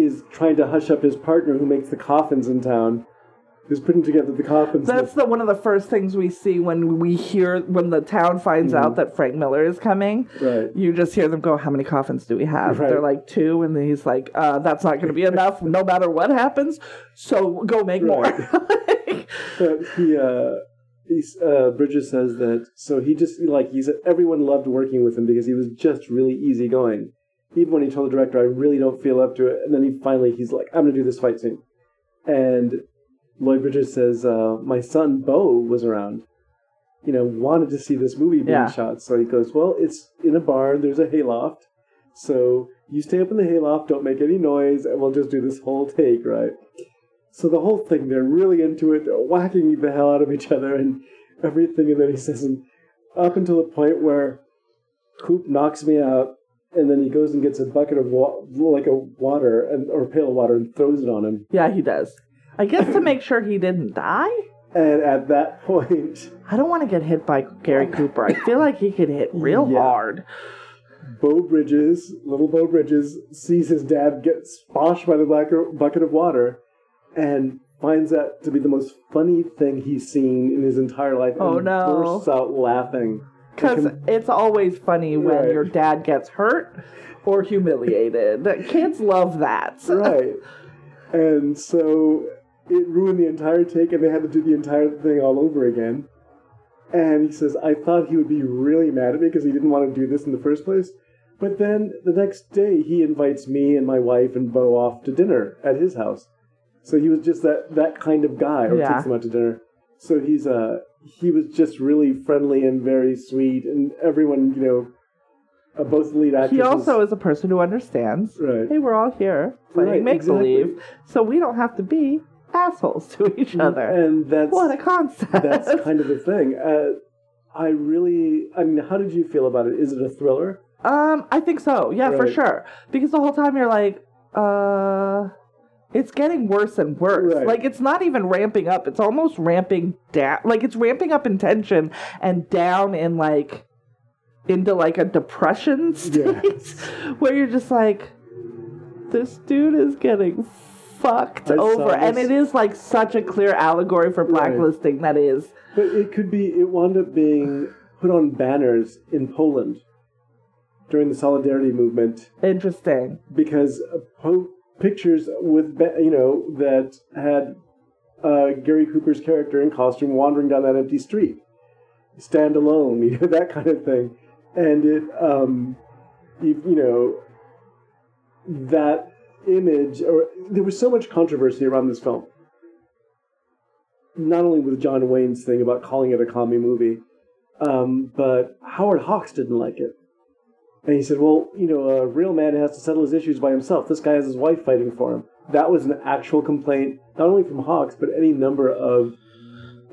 is trying to hush up his partner who makes the coffins in town. Who's putting together the coffins? That's the one of the first things we see when we hear when the town finds out that Frank Miller is coming. right. You just hear them go, "How many coffins do we have?" Right. They're like two, and then he's like, uh, "That's not going to be enough, no matter what happens. So go make more." But he, uh, uh, Bridges says that, so he just, like, he said everyone loved working with him because he was just really easygoing. Even when he told the director, I really don't feel up to it. And then he finally, he's like, I'm going to do this fight scene. And Lloyd Bridges says, uh, my son, Beau, was around, you know, wanted to see this movie being Yeah. shot. So he goes, well, it's in a barn, there's a hayloft. So you stay up in the hayloft, don't make any noise, and we'll just do this whole take, right? So the whole thing, they're really into it, they're whacking the hell out of each other and everything. And then he says, and up until the point where Coop knocks me out, and then he goes and gets a bucket of wa- like a water and or a pail of water and throws it on him. yeah, he does. I guess to make sure he didn't die. And at that point, I don't want to get hit by Gary Cooper. I feel like he could hit real Yeah. hard. Beau Bridges, little Beau Bridges, sees his dad get splashed by the black bucket of water, and finds that to be the most funny thing he's seen in his entire life. Oh, and no. Bursts out laughing. Because it's always funny when Right. your dad gets hurt or humiliated. Kids love that. right. And so it ruined the entire take, and they had to do the entire thing all over again. And he says, I thought he would be really mad at me because he didn't want to do this in the first place. But then the next day, he invites me and my wife and Beau off to dinner at his house. So he was just that, that kind of guy who Yeah. takes them out to dinner. So he's uh he was just really friendly and very sweet, and everyone, you know, uh, both lead actors. He also is a person who understands. Right. Hey, we're all here playing Right, make believe, exactly. so we don't have to be assholes to each other. and that's what a concept! that's kind of the thing. Uh, I really, I mean, how did you feel about it? Is it a thriller? um, I think so. Yeah, for sure. Because the whole time you're like, uh. It's getting worse and worse. Right. Like it's not even ramping up. It's almost ramping down. Like it's ramping up in tension and down in like into like a depression state Yes. where you're just like this dude is getting fucked I over and it is like such a clear allegory for Right. blacklisting that is But it could be. It wound up being put on banners in Poland during the Solidarity movement interesting because po- pictures with you know that had uh, Gary Cooper's character in costume wandering down that empty street, stand alone, you know that kind of thing, and it um, you, you know that image or there was so much controversy around this film. Not only with John Wayne's thing about calling it a comedy movie, um, but Howard Hawks didn't like it. And he said, well, you know, a real man has to settle his issues by himself. This guy has his wife fighting for him. That was an actual complaint, not only from Hawks, but any number of,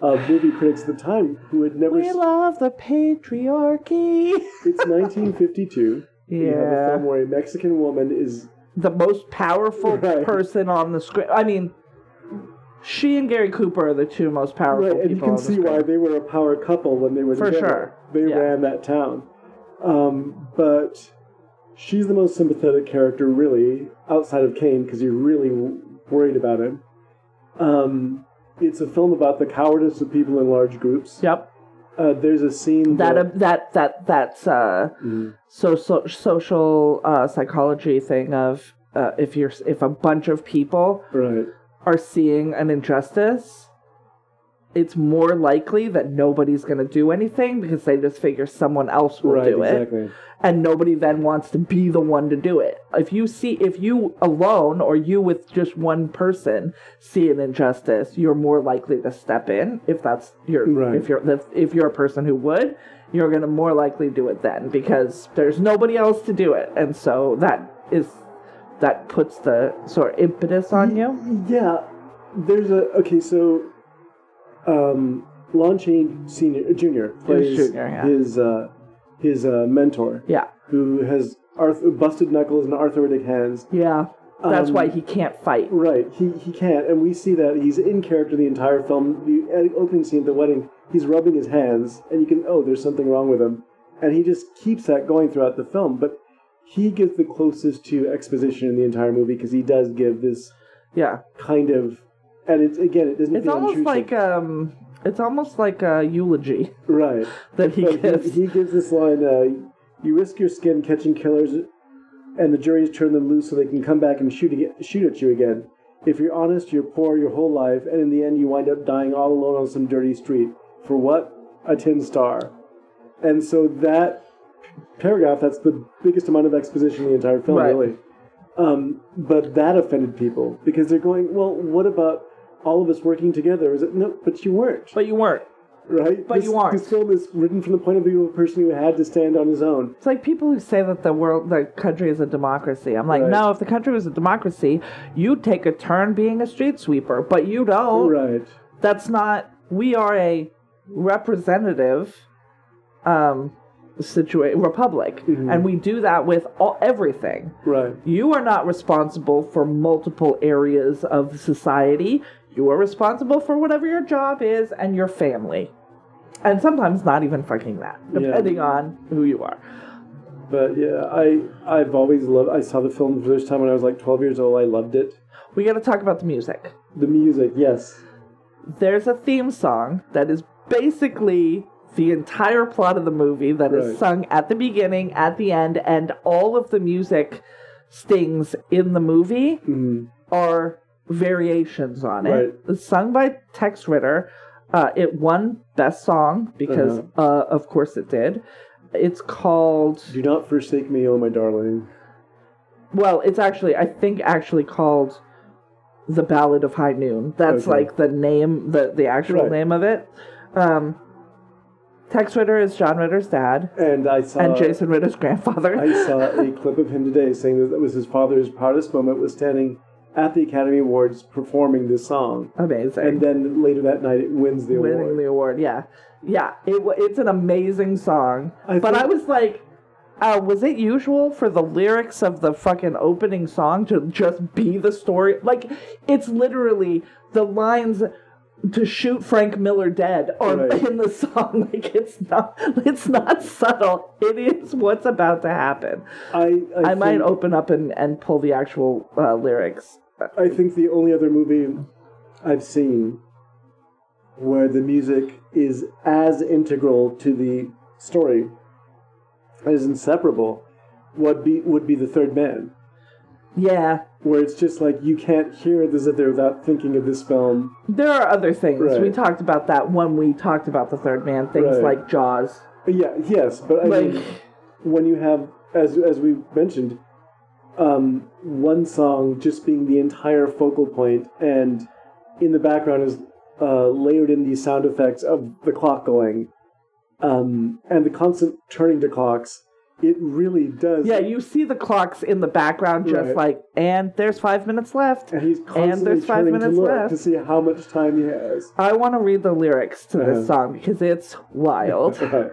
of movie critics at the time who had never. we s- love the patriarchy it's 1952. You have a film where a Mexican woman is. The most powerful Right. person on the screen i mean she and gary cooper are the two most powerful Right, and you can see screen. why they were a power couple when they were For together. sure. They Yeah. ran that town. Um, but she's the most sympathetic character, really, outside of Kane, because you're really worried about him. Um, it's a film about the cowardice of people in large groups. yep Uh, there's a scene that that, uh, that that that's uh Mhm. so, so social uh psychology thing of uh, if you're if a bunch of people right, are seeing an injustice it's more likely that nobody's going to do anything because they just figure someone else will right, do it. and nobody then wants to be the one to do it. If you see if you alone or you with just one person see an injustice you're more likely to step in. If that's your Right. if you're if, if you're a person who would you're going to more likely do it then because there's nobody else to do it. And so that is that puts the sort of impetus on you. Yeah, there's a okay. So, um, Lon Chaney Senior Junior plays Junior, yeah. his uh, his uh, mentor, yeah who has arth- busted knuckles and arthritic hands. yeah that's Um, why he can't fight Right, he he can't, and we see that he's in character the entire film. The opening scene at the wedding, he's rubbing his hands, and you can oh, there's something wrong with him, and he just keeps that going throughout the film. But he gives the closest to exposition in the entire movie because he does give this yeah kind of, and it's again, it doesn't It's almost like um, it's almost like a eulogy right. that he But gives. he, he gives this line: uh, "You risk your skin catching killers, and the juries turn them loose so they can come back and shoot again, shoot at you again. If you're honest, you're poor your whole life, and in the end, you wind up dying all alone on some dirty street. For what? A tin star." And so that paragraph, that's the biggest amount of exposition in the entire film, Right. really. Um, but that offended people because they're going, well, what about all of us working together? Is it no? But you weren't but you weren't. right? But this, you aren't. This film is written from the point of view of a person who had to stand on his own. It's like people who say that the world, the country is a democracy. I'm like, Right. no. If the country was a democracy, you'd take a turn being a street sweeper, but you don't. Right. That's not. We are a representative, um, situa- republic, Mm-hmm. and we do that with all, everything. Right. You are not responsible for multiple areas of society. You are responsible for whatever your job is and your family. And sometimes not even fucking that, Yeah. depending on who you are. But yeah, I I've always loved. I saw the film the first time when I was like 12 years old. I loved it. We got to talk about the music. The music, yes. There's a theme song that is basically the entire plot of the movie that is Right. sung at the beginning, at the end, and all of the music stings in the movie Mhm. are variations on it. Right. It's sung by Tex Ritter. Uh, it won Best Song because, Uh-huh. uh, of course, it did. It's called. Do not forsake me, oh my darling. Well, it's actually, I think, actually called "The Ballad of High Noon." That's Okay. like the name, the the actual Right. name of it. Um, Tex Ritter is John Ritter's dad, And I saw and Jason Ritter's grandfather. I saw a clip of him today saying that that was his father's proudest moment was standing at the Academy Awards performing this song. Amazing. And then later that night it wins the winning award. the award. Yeah, yeah. It it's an amazing song. I but I was like, uh, was it usual for the lyrics of the fucking opening song to just be the story? Like, it's literally the lines to shoot Frank Miller dead or Right. in the song. Like, it's not. It's not subtle. It is what's about to happen. I, I, I, might open up and and pull the actual uh, lyrics. I think the only other movie I've seen where the music is as integral to the story as inseparable would be would be the third man. Yeah, Where it's just like you can't hear this if they're without thinking of this film. There are other things. Right. We talked about that when we talked about the third man, things Right. like Jaws. Yeah, yes, but I Like mean when you have as as we mentioned um, one song just being the entire focal point and in the background is uh, layered in these sound effects of the clock going um, and the constant turning to clocks it really does Yeah, you see the clocks in the background just Right. like and there's five minutes left. and he's constantly there's five minutes to look left. to see how much time he has I want to read the lyrics to Uh-huh. this song because it's wild. Right.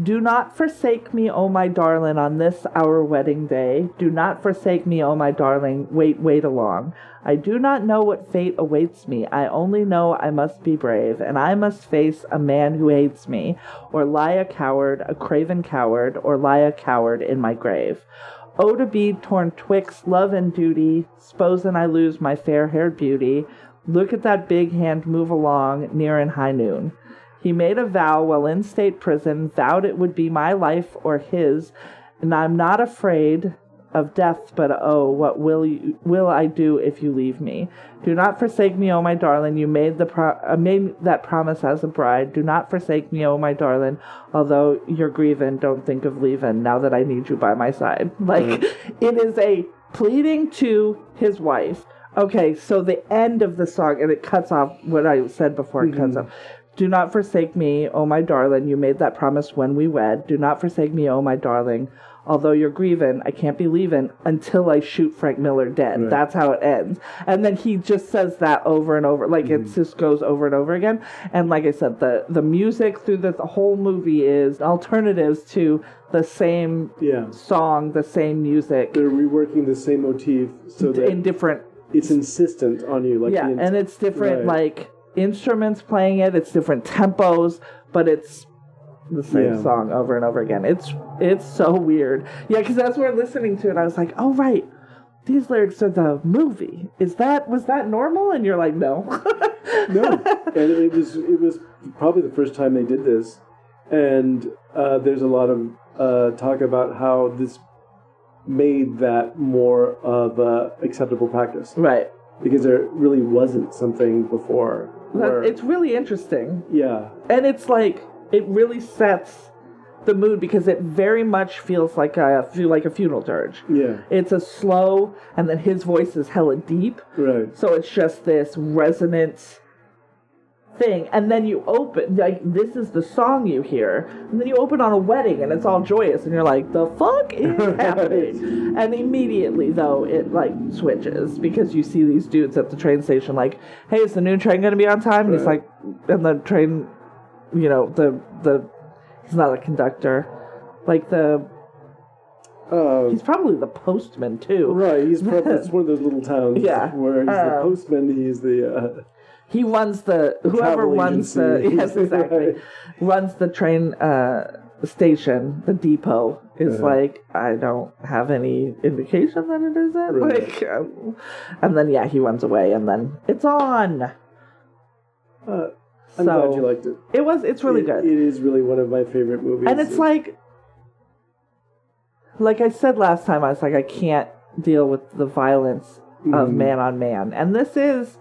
Do not forsake me, O my darling, on this our wedding day. Do not forsake me, O my darling. Wait, wait along. I do not know what fate awaits me. I only know I must be brave, and I must face a man who hates me, or lie a coward, a craven coward, or lie a coward in my grave. Oh, to be torn twixt love and duty, s'posen I lose my fair haired beauty. Look at that big hand move along, near in high noon. He made a vow while in state prison, vowed it would be my life or his, and I'm not afraid of death, but oh, what will you, will I do if you leave me? Do not forsake me, oh my darling. You made the pro- uh, made that promise as a bride. Do not forsake me, oh my darling. Although you're grieving, don't think of leaving. Now that I need you by my side, like it is a pleading to his wife. Okay, so the end of the song, and it cuts off what I said before. It cuts off. Do not forsake me, O my darling. You made that promise when we wed. Do not forsake me, O my darling. Although you're grieving, I can't be leaving until I shoot Frank Miller dead. Right. That's how it ends. And then he just says that over and over. Like Mm-hmm. it just goes over and over again. And like I said, the, the music through the, the whole movie is alternatives to the same yeah song, the same music they're reworking the same motif so that in different it's insistent on you like yeah the and it's different right. like instruments playing it. It's different tempos but it's the same Yeah. song over and over again. It's it's so weird. Yeah because as we're listening to it i was like oh right. These lyrics are the movie. Is that was that normal? And you're like no. No, and it was it was probably the first time they did this, and uh, there's a lot of uh, talk about how this made that more of a acceptable practice. Right. Because there really wasn't something before. That- Where, it's really interesting. Yeah, and it's like it really sets the mood because it very much feels like a feel like a funeral dirge. Yeah, it's a slow and then his voice is hella deep. Right, So it's just this resonant thing. And then you open, like, this is the song you hear. And then you open on a wedding and it's all joyous. And you're like, the fuck is happening? And immediately, though, it, like, switches because you see these dudes at the train station, like, hey, is the noon train going to be on time? And he's like, and the train, you know, the, the, he's not a conductor. Like, the, uh, he's probably the postman, too. right. He's probably it's one of those little towns Yeah. where he's the Um, postman. He's the uh, He runs the whoever travel runs the yes exactly Right. runs the train uh, station, the depot, is Uh-huh. like, I don't have any indication that it isn't. Right. Like, um, and then yeah, he runs away, and then it's on. Uh, I'm So- glad you liked it. It was. It's really It- good. It is really one of my favorite movies. and it's like like i said last time i was like i can't deal with the violence of Mhm. man on man and this is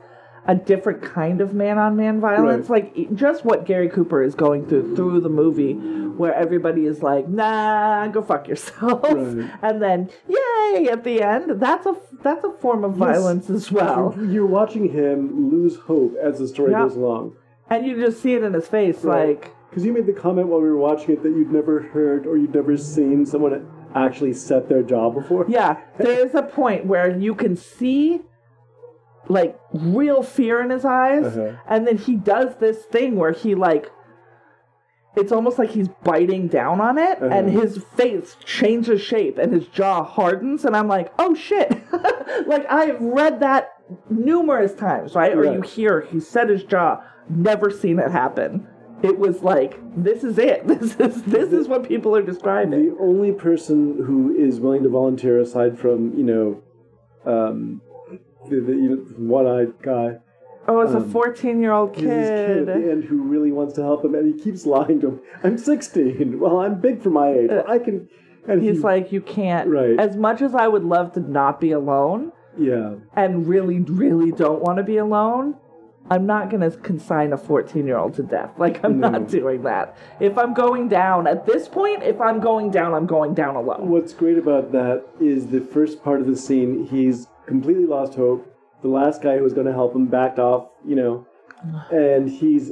a different kind of man on man violence like e- just what gary cooper is going through through the movie where everybody is like nah go fuck yourself Right. and then yay at the end that's a that's a form of violence as well You're, you're watching him lose hope as the story Yeah. goes along. and you just see it in his face Right. like Because you made the comment while we were watching it that you'd never heard or you'd never seen someone actually set their jaw before. Yeah, there is a point where you can see like real fear in his eyes, Uh-huh. and then he does this thing where he like it's almost like he's biting down on it, and Uh-huh. his face changes shape and his jaw hardens, and I'm like, oh shit! like I've read that numerous times, right? Or you hear he set his jaw, never seen it happen. It was like this is it. This is this is what people are describing. The only person who is willing to volunteer, aside from you know, um, the, the know, one-eyed guy, Oh, it's a Um, 14 year old kid kid. at the end who really wants to help him, and he keeps lying to him. I'm 16. Well, I'm big for my age. I can. And He's he- like, you can't. Right. As much as I would love to not be alone yeah, and really, really don't want to be alone, I'm not going to consign a 14 year old to death. Like, I'm No. not doing that. If I'm going down, at this point, if I'm going down, I'm going down alone. What's great about that is the first part of the scene, he's completely lost hope. The last guy who was going to help him backed off, you know, and he's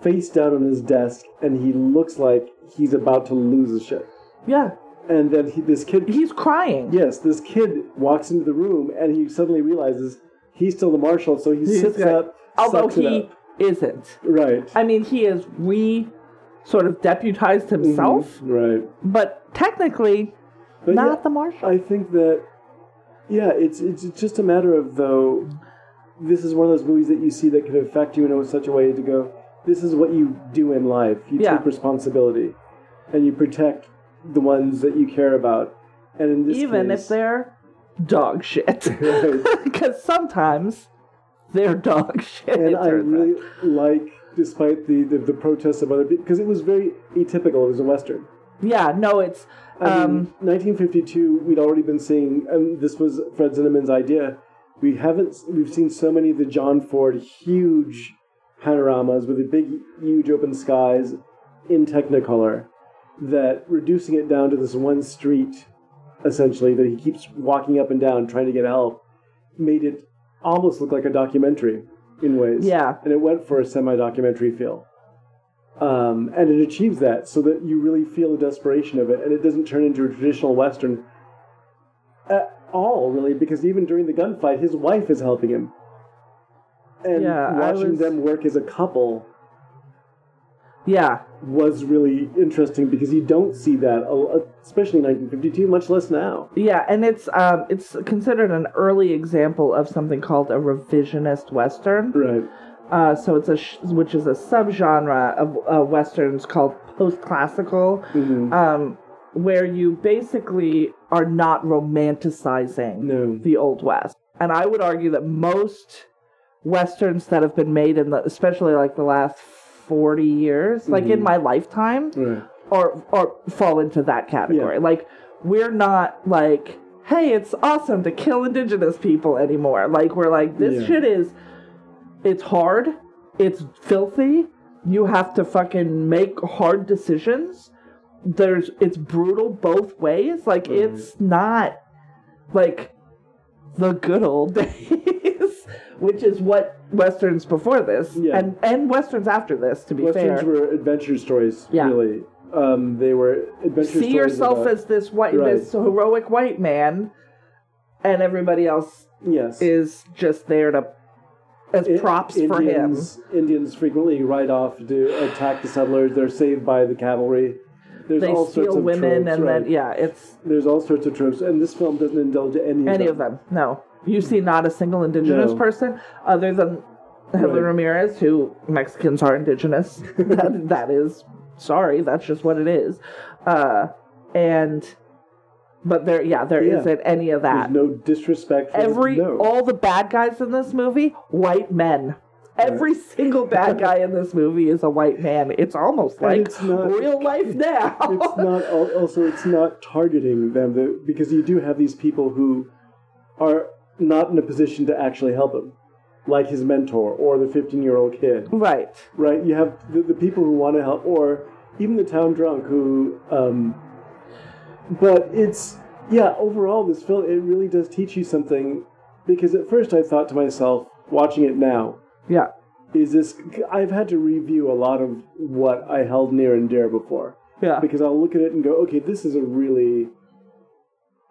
face down on his desk and he looks like he's about to lose his shit. Yeah. And then he, this kid, He's crying. yes, this kid walks into the room and he suddenly realizes he's still the marshal, so he He's sits up, Although he up. isn't. Right. I mean, he is re sort of deputized himself, Right. but technically, Mm-hmm. But not yeah, the marshal. I think that yeah, it's it's just a matter of though. This is one of those movies that you see that can affect you in such a way to go. This is what you do in life. You Yeah. take responsibility, and you protect the ones that you care about. And in this even case, if they're dog shit. Right. Because sometimes they're dog shit. and I really out. like, despite the, the the protests of other people, because it was very atypical. It was a western. Yeah, no, it's. I Um, mean, 1952, we'd already been seeing, and this was Fred Zinnemann's idea. We haven't, we've seen so many of the John Ford huge panoramas with the big, huge open skies in Technicolor that reducing it down to this one street, essentially, that he keeps walking up and down trying to get help, made it almost look like a documentary in ways. Yeah. And it went for a semi documentary feel. Um, and it achieves that so that you really feel the desperation of it, and it doesn't turn into a traditional Western at all, really, because even during the gunfight, his wife is helping him. And Yeah, watching was- them work as a couple yeah, was really interesting because you don't see that, especially in 1952, much less now. yeah, and it's um, it's considered an early example of something called a revisionist western. Right. Uh, so it's a sh- which is a subgenre of uh, westerns called post-classical, Mhm. um, where you basically are not romanticizing No. the old west. And I would argue that most westerns that have been made in the, especially like the last forty years, like in my lifetime, Right. or or fall into that category. Like we're not like, hey, it's awesome to kill indigenous people anymore. Like we're like this Yeah. shit is it's hard, it's filthy. You have to fucking make hard decisions. There's it's brutal both ways. Like Mm-hmm. it's not like the good old days, which is what westerns before this Yeah. and and westerns after this to be Westerns fair. Westerns were adventure stories, Yeah. really. Um, they were adventure stories. see yourself about- as this white Right. this heroic white man and everybody else yes. is just there to as props for him Indians, Indians frequently ride off to attack the settlers. They're saved by the cavalry. There's they all sorts of women tropes, and right? then yeah it's There's all sorts of tropes, and this film doesn't indulge any, any of them no you see not a single indigenous No. person other than Heather Right. Ramirez who Mexicans are indigenous that that is sorry, that's just what it is. Uh, and but there, yeah, there Yeah. not any of that. There's no disrespect. For Every no. all the bad guys in this movie, white men. Every single bad guy in this movie is a white man. It's almost like it's not- real life now. it's not also it's not targeting them because you do have these people who are not in a position to actually help him like his mentor or the 15 year old kid right. right you have the, the people who want to help or even the town drunk who um, but it's yeah overall this film it really does teach you something because at first i thought to myself watching it now Yeah. is this i've had to review a lot of what i held near and dear before Yeah. because I'll look at it and go, okay, this is a really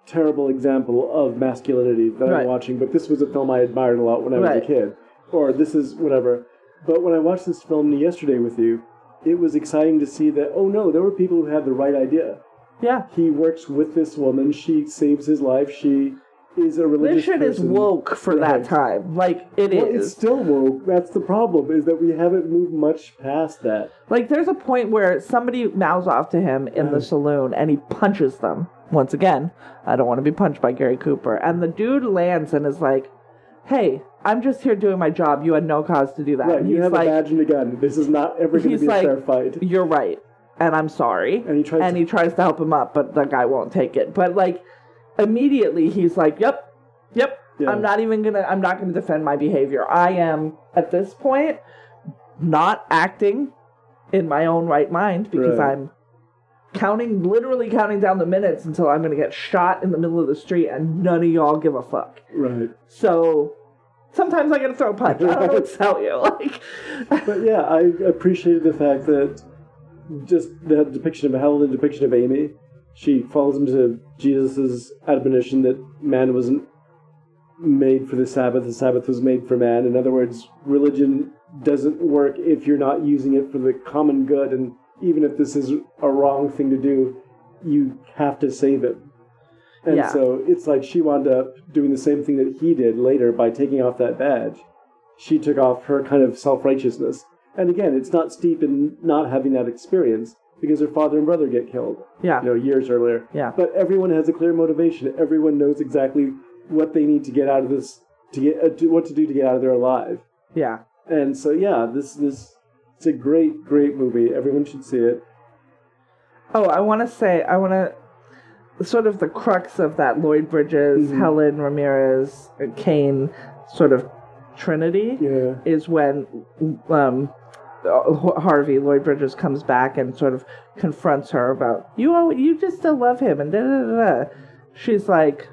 terrible example of masculinity that Right. I'm watching, but this was a film I admired a lot when I was Right. a kid. Or this is whatever. But when I watched this film yesterday with you, it was exciting to see that, oh no, there were people who had the right idea. Yeah. He works with this woman, she saves his life, she is a religious This shit is woke for that time. Like it is. Well, it's still woke. That's the problem, is that we haven't moved much past that. Like there's a point where somebody mouths off to him in the saloon and he punches them. Once again, I don't want to be punched by Gary Cooper. And the dude lands and is like, "Hey, I'm just here doing my job. You had no cause to do that." Right, you have like, a badge and a gun. This is not ever going to be a fair fight. "You're right, and I'm sorry." And he tries and to- he tries to help him up, but the guy won't take it. But like immediately, he's like, "Yep, yep." Yeah. I'm not even gonna. I'm not gonna defend my behavior. I am at this point not acting in my own right mind because Right. I'm counting, literally counting down the minutes until I'm gonna get shot in the middle of the street, and none of y'all give a fuck. Right. So sometimes I gotta throw a punch. I don't know what to tell you. Like, But yeah, I appreciated the fact that just the depiction of how the depiction of Amy, she falls into Jesus' admonition that man wasn't made for the Sabbath, the Sabbath was made for man. In other words, religion doesn't work if you're not using it for the common good, and even if this is a wrong thing to do, you have to save it. And Yeah. so it's like she wound up doing the same thing that he did later by taking off that badge. She took off her kind of self righteousness. And again, it's not steep in not having that experience because her father and brother get killed, yeah, you know, years earlier. yeah, But everyone has a clear motivation. Everyone knows exactly what they need to get out of this, to get uh, to, what to do to get out of there alive. yeah. And so, yeah, this this it's a great, great movie. Everyone should see it. Oh, I want to say, I want to sort of the crux of that Lloyd Bridges, Mhm. Helen Ramirez, uh, Kane sort of trinity Yeah, is when um, Harvey Lloyd Bridges comes back and sort of confronts her about you. al- You just still love him, and da da da. da. She's like,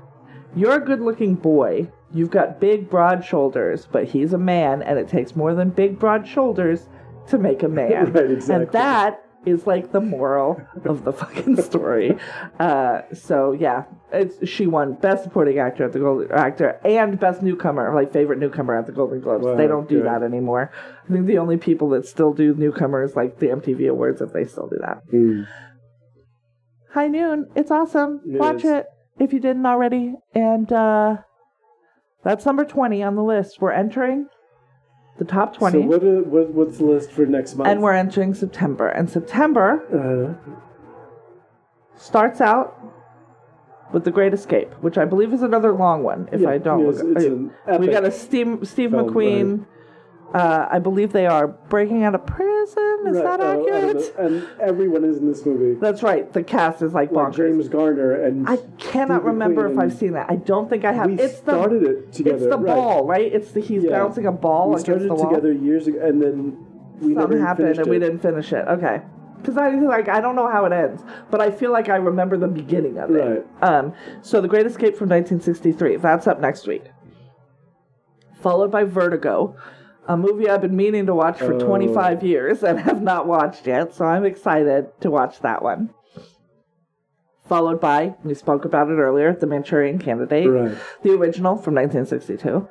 "You're a good-looking boy. You've got big, broad shoulders, but he's a man, and it takes more than big, broad shoulders to make a man." Right, exactly. And that is like the moral of the fucking story. Uh, so yeah, it's she won best supporting actor at the Golden Actor and best newcomer, like favorite newcomer at the Golden Globes. Wow, they don't do good. that anymore. I think the only people that still do newcomers like the MTV Awards if they still do that. Mm. High Noon, it's awesome. It Watch is. it if you didn't already. And uh, that's number twenty on the list. We're entering the top twenty. So what, are, what what's the list for next month? and we're entering September. And September uh, starts out with The Great Escape, which I believe is another long one. If yeah, I don't, an we got a Steve Steve McQueen. Uh, I believe they are breaking out of prison. Is Right, that oh, accurate? and everyone is in this movie. That's right. The cast is like Like bonkers. James Garner and I cannot Steve remember if I've seen that. I don't think I have. we it's the it together. it's the right. ball, right? It's the he's Yeah. bouncing a ball We against started the it wall. together years ago, and then we Something never happened finished and we didn't finish it. Okay. Because I like I don't know how it ends, but I feel like I remember the beginning of it. Right. Um, so the Great Escape from 1963. That's up next week. Followed by Vertigo, a movie I've been meaning to watch for Oh. 25 years and have not watched yet. So I'm excited to watch that one. Followed by we spoke about it earlier, The Manchurian Candidate, Right. the original from 1962.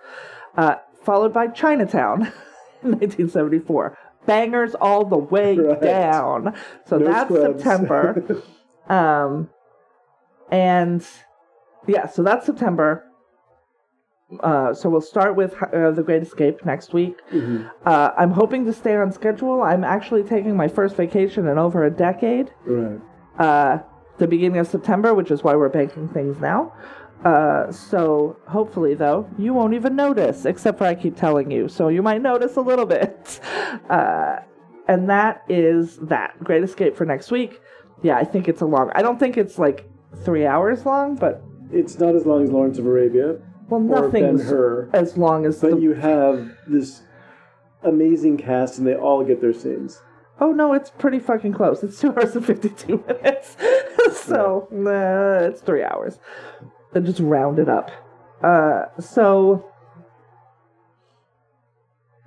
Uh, followed by Chinatown, 1974. Bangers all the way Right. down. So No that's scrubs. September. Um, and yeah, so that's September. Uh, so we'll start with uh, The Great Escape next week. Mm-hmm. Uh, I'm hoping to stay on schedule. I'm actually taking my first vacation in over a decade. Right. Uh, the beginning of September, which is why we're banking things now. Uh, so hopefully, though, you won't even notice, except for I keep telling you. So you might notice a little bit. Uh, and that is that. Great Escape for next week. Yeah, I think it's a long. I don't think it's like three hours long, but It's not as long as Lawrence of Arabia well, nothing's Hur, as long as but the. you have this amazing cast, and they all get their scenes. Oh no, it's pretty fucking close. It's two hours and fifty-two minutes. so nah, it's three hours. Then just round it up. Uh, so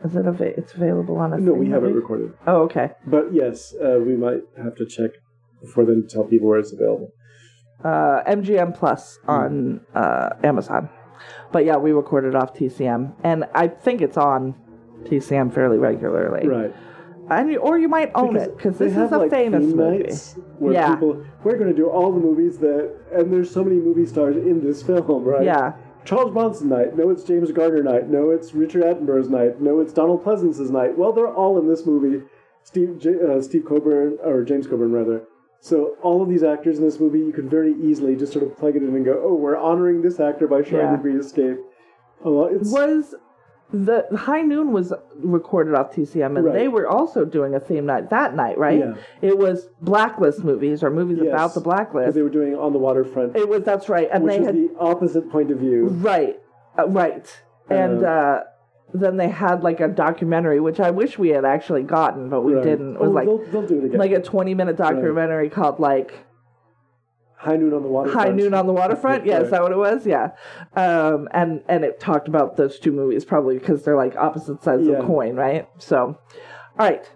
is it ava- It's available on a. No, we haven't recorded. Oh, okay. But yes, uh, we might have to check before then to tell people where it's available. Uh, MGM Plus on uh, Amazon. But yeah, we recorded off TCM, and I think it's on TCM fairly regularly. Right. And you, or you might own it because this is a like, famous movie. where Yeah. people we're going to do all the movies that and there's so many movie stars in this film, right? Yeah. Charles Bronson night. No, it's James Garner night. No, it's Richard Attenborough's night. No, it's Donald Pleasence's night. Well, they're all in this movie. Steve J- uh, Steve Coburn or James Coburn rather. So all of these actors in this movie, you could very easily just sort of plug it in and go, "Oh, we're honoring this actor by showing Yeah. The Great Escape." It's was the High Noon was recorded off TCM, and Right. they were also doing a theme night that night, right? Yeah. It was Blacklist movies or movies Yes, about the Blacklist. they were doing on the waterfront, it was that's right, and which they is had the opposite point of view. right, uh, right, and Uh, uh, then they had like a documentary, which I wish we had actually gotten, but we Right. didn't. It was Oh, like they'll, they'll do it again. like a twenty minute documentary called like High Noon on the Waterfront. High Noon on the Waterfront. Yeah, is that what it was? Yeah. Um, and and it talked about those two movies probably because they're like opposite sides of the coin, right? So, all right.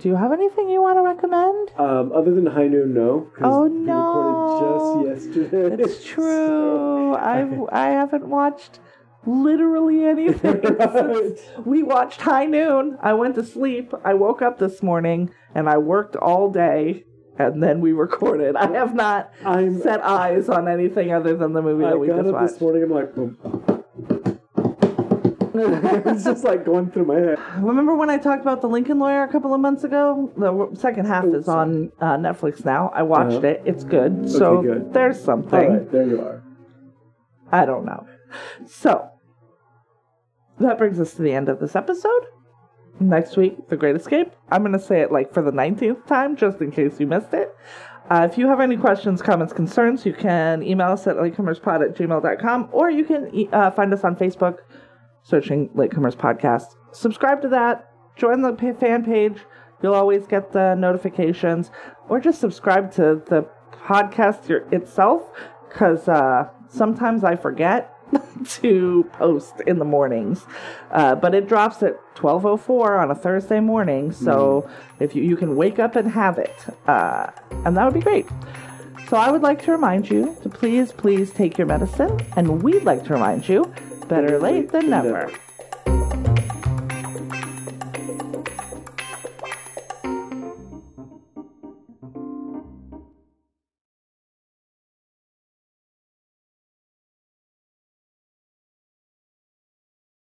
Do you have anything you want to recommend? Um, other than High Noon, no. Oh, we no. recorded just yesterday. It's true. So- I've I haven't watched literally anything. We watched High Noon. I went to sleep. I woke up this morning and I worked all day. And then we recorded. I have not I'm- set eyes on anything other than the movie I that we just watched. this morning. I'm like, boom. it's just like going through my head. Remember when I talked about the Lincoln Lawyer a couple of months ago? The second half Oh, is on uh, Netflix now. I watched Uh-huh. it. It's good. So good. there's something. right, there you are. I don't know. So that brings us to the end of this episode. Next week, The Great Escape. I'm going to say it like for the 19th time, just in case you missed it. Uh, if you have any questions, comments, concerns, you can email us at latecomerspod at gmail.com or you can e- uh, find us on Facebook searching Latecomers Podcast. Subscribe to that, join the fan page. You'll always get the notifications, or just subscribe to the podcast your- itself because uh, sometimes I forget to post in the mornings. Uh, but it drops at 12:04 on a Thursday morning, so if you you can wake up and have it, uh, and that would be great. So I would like to remind you to please, please take your medicine, and we'd like to remind you better late than never.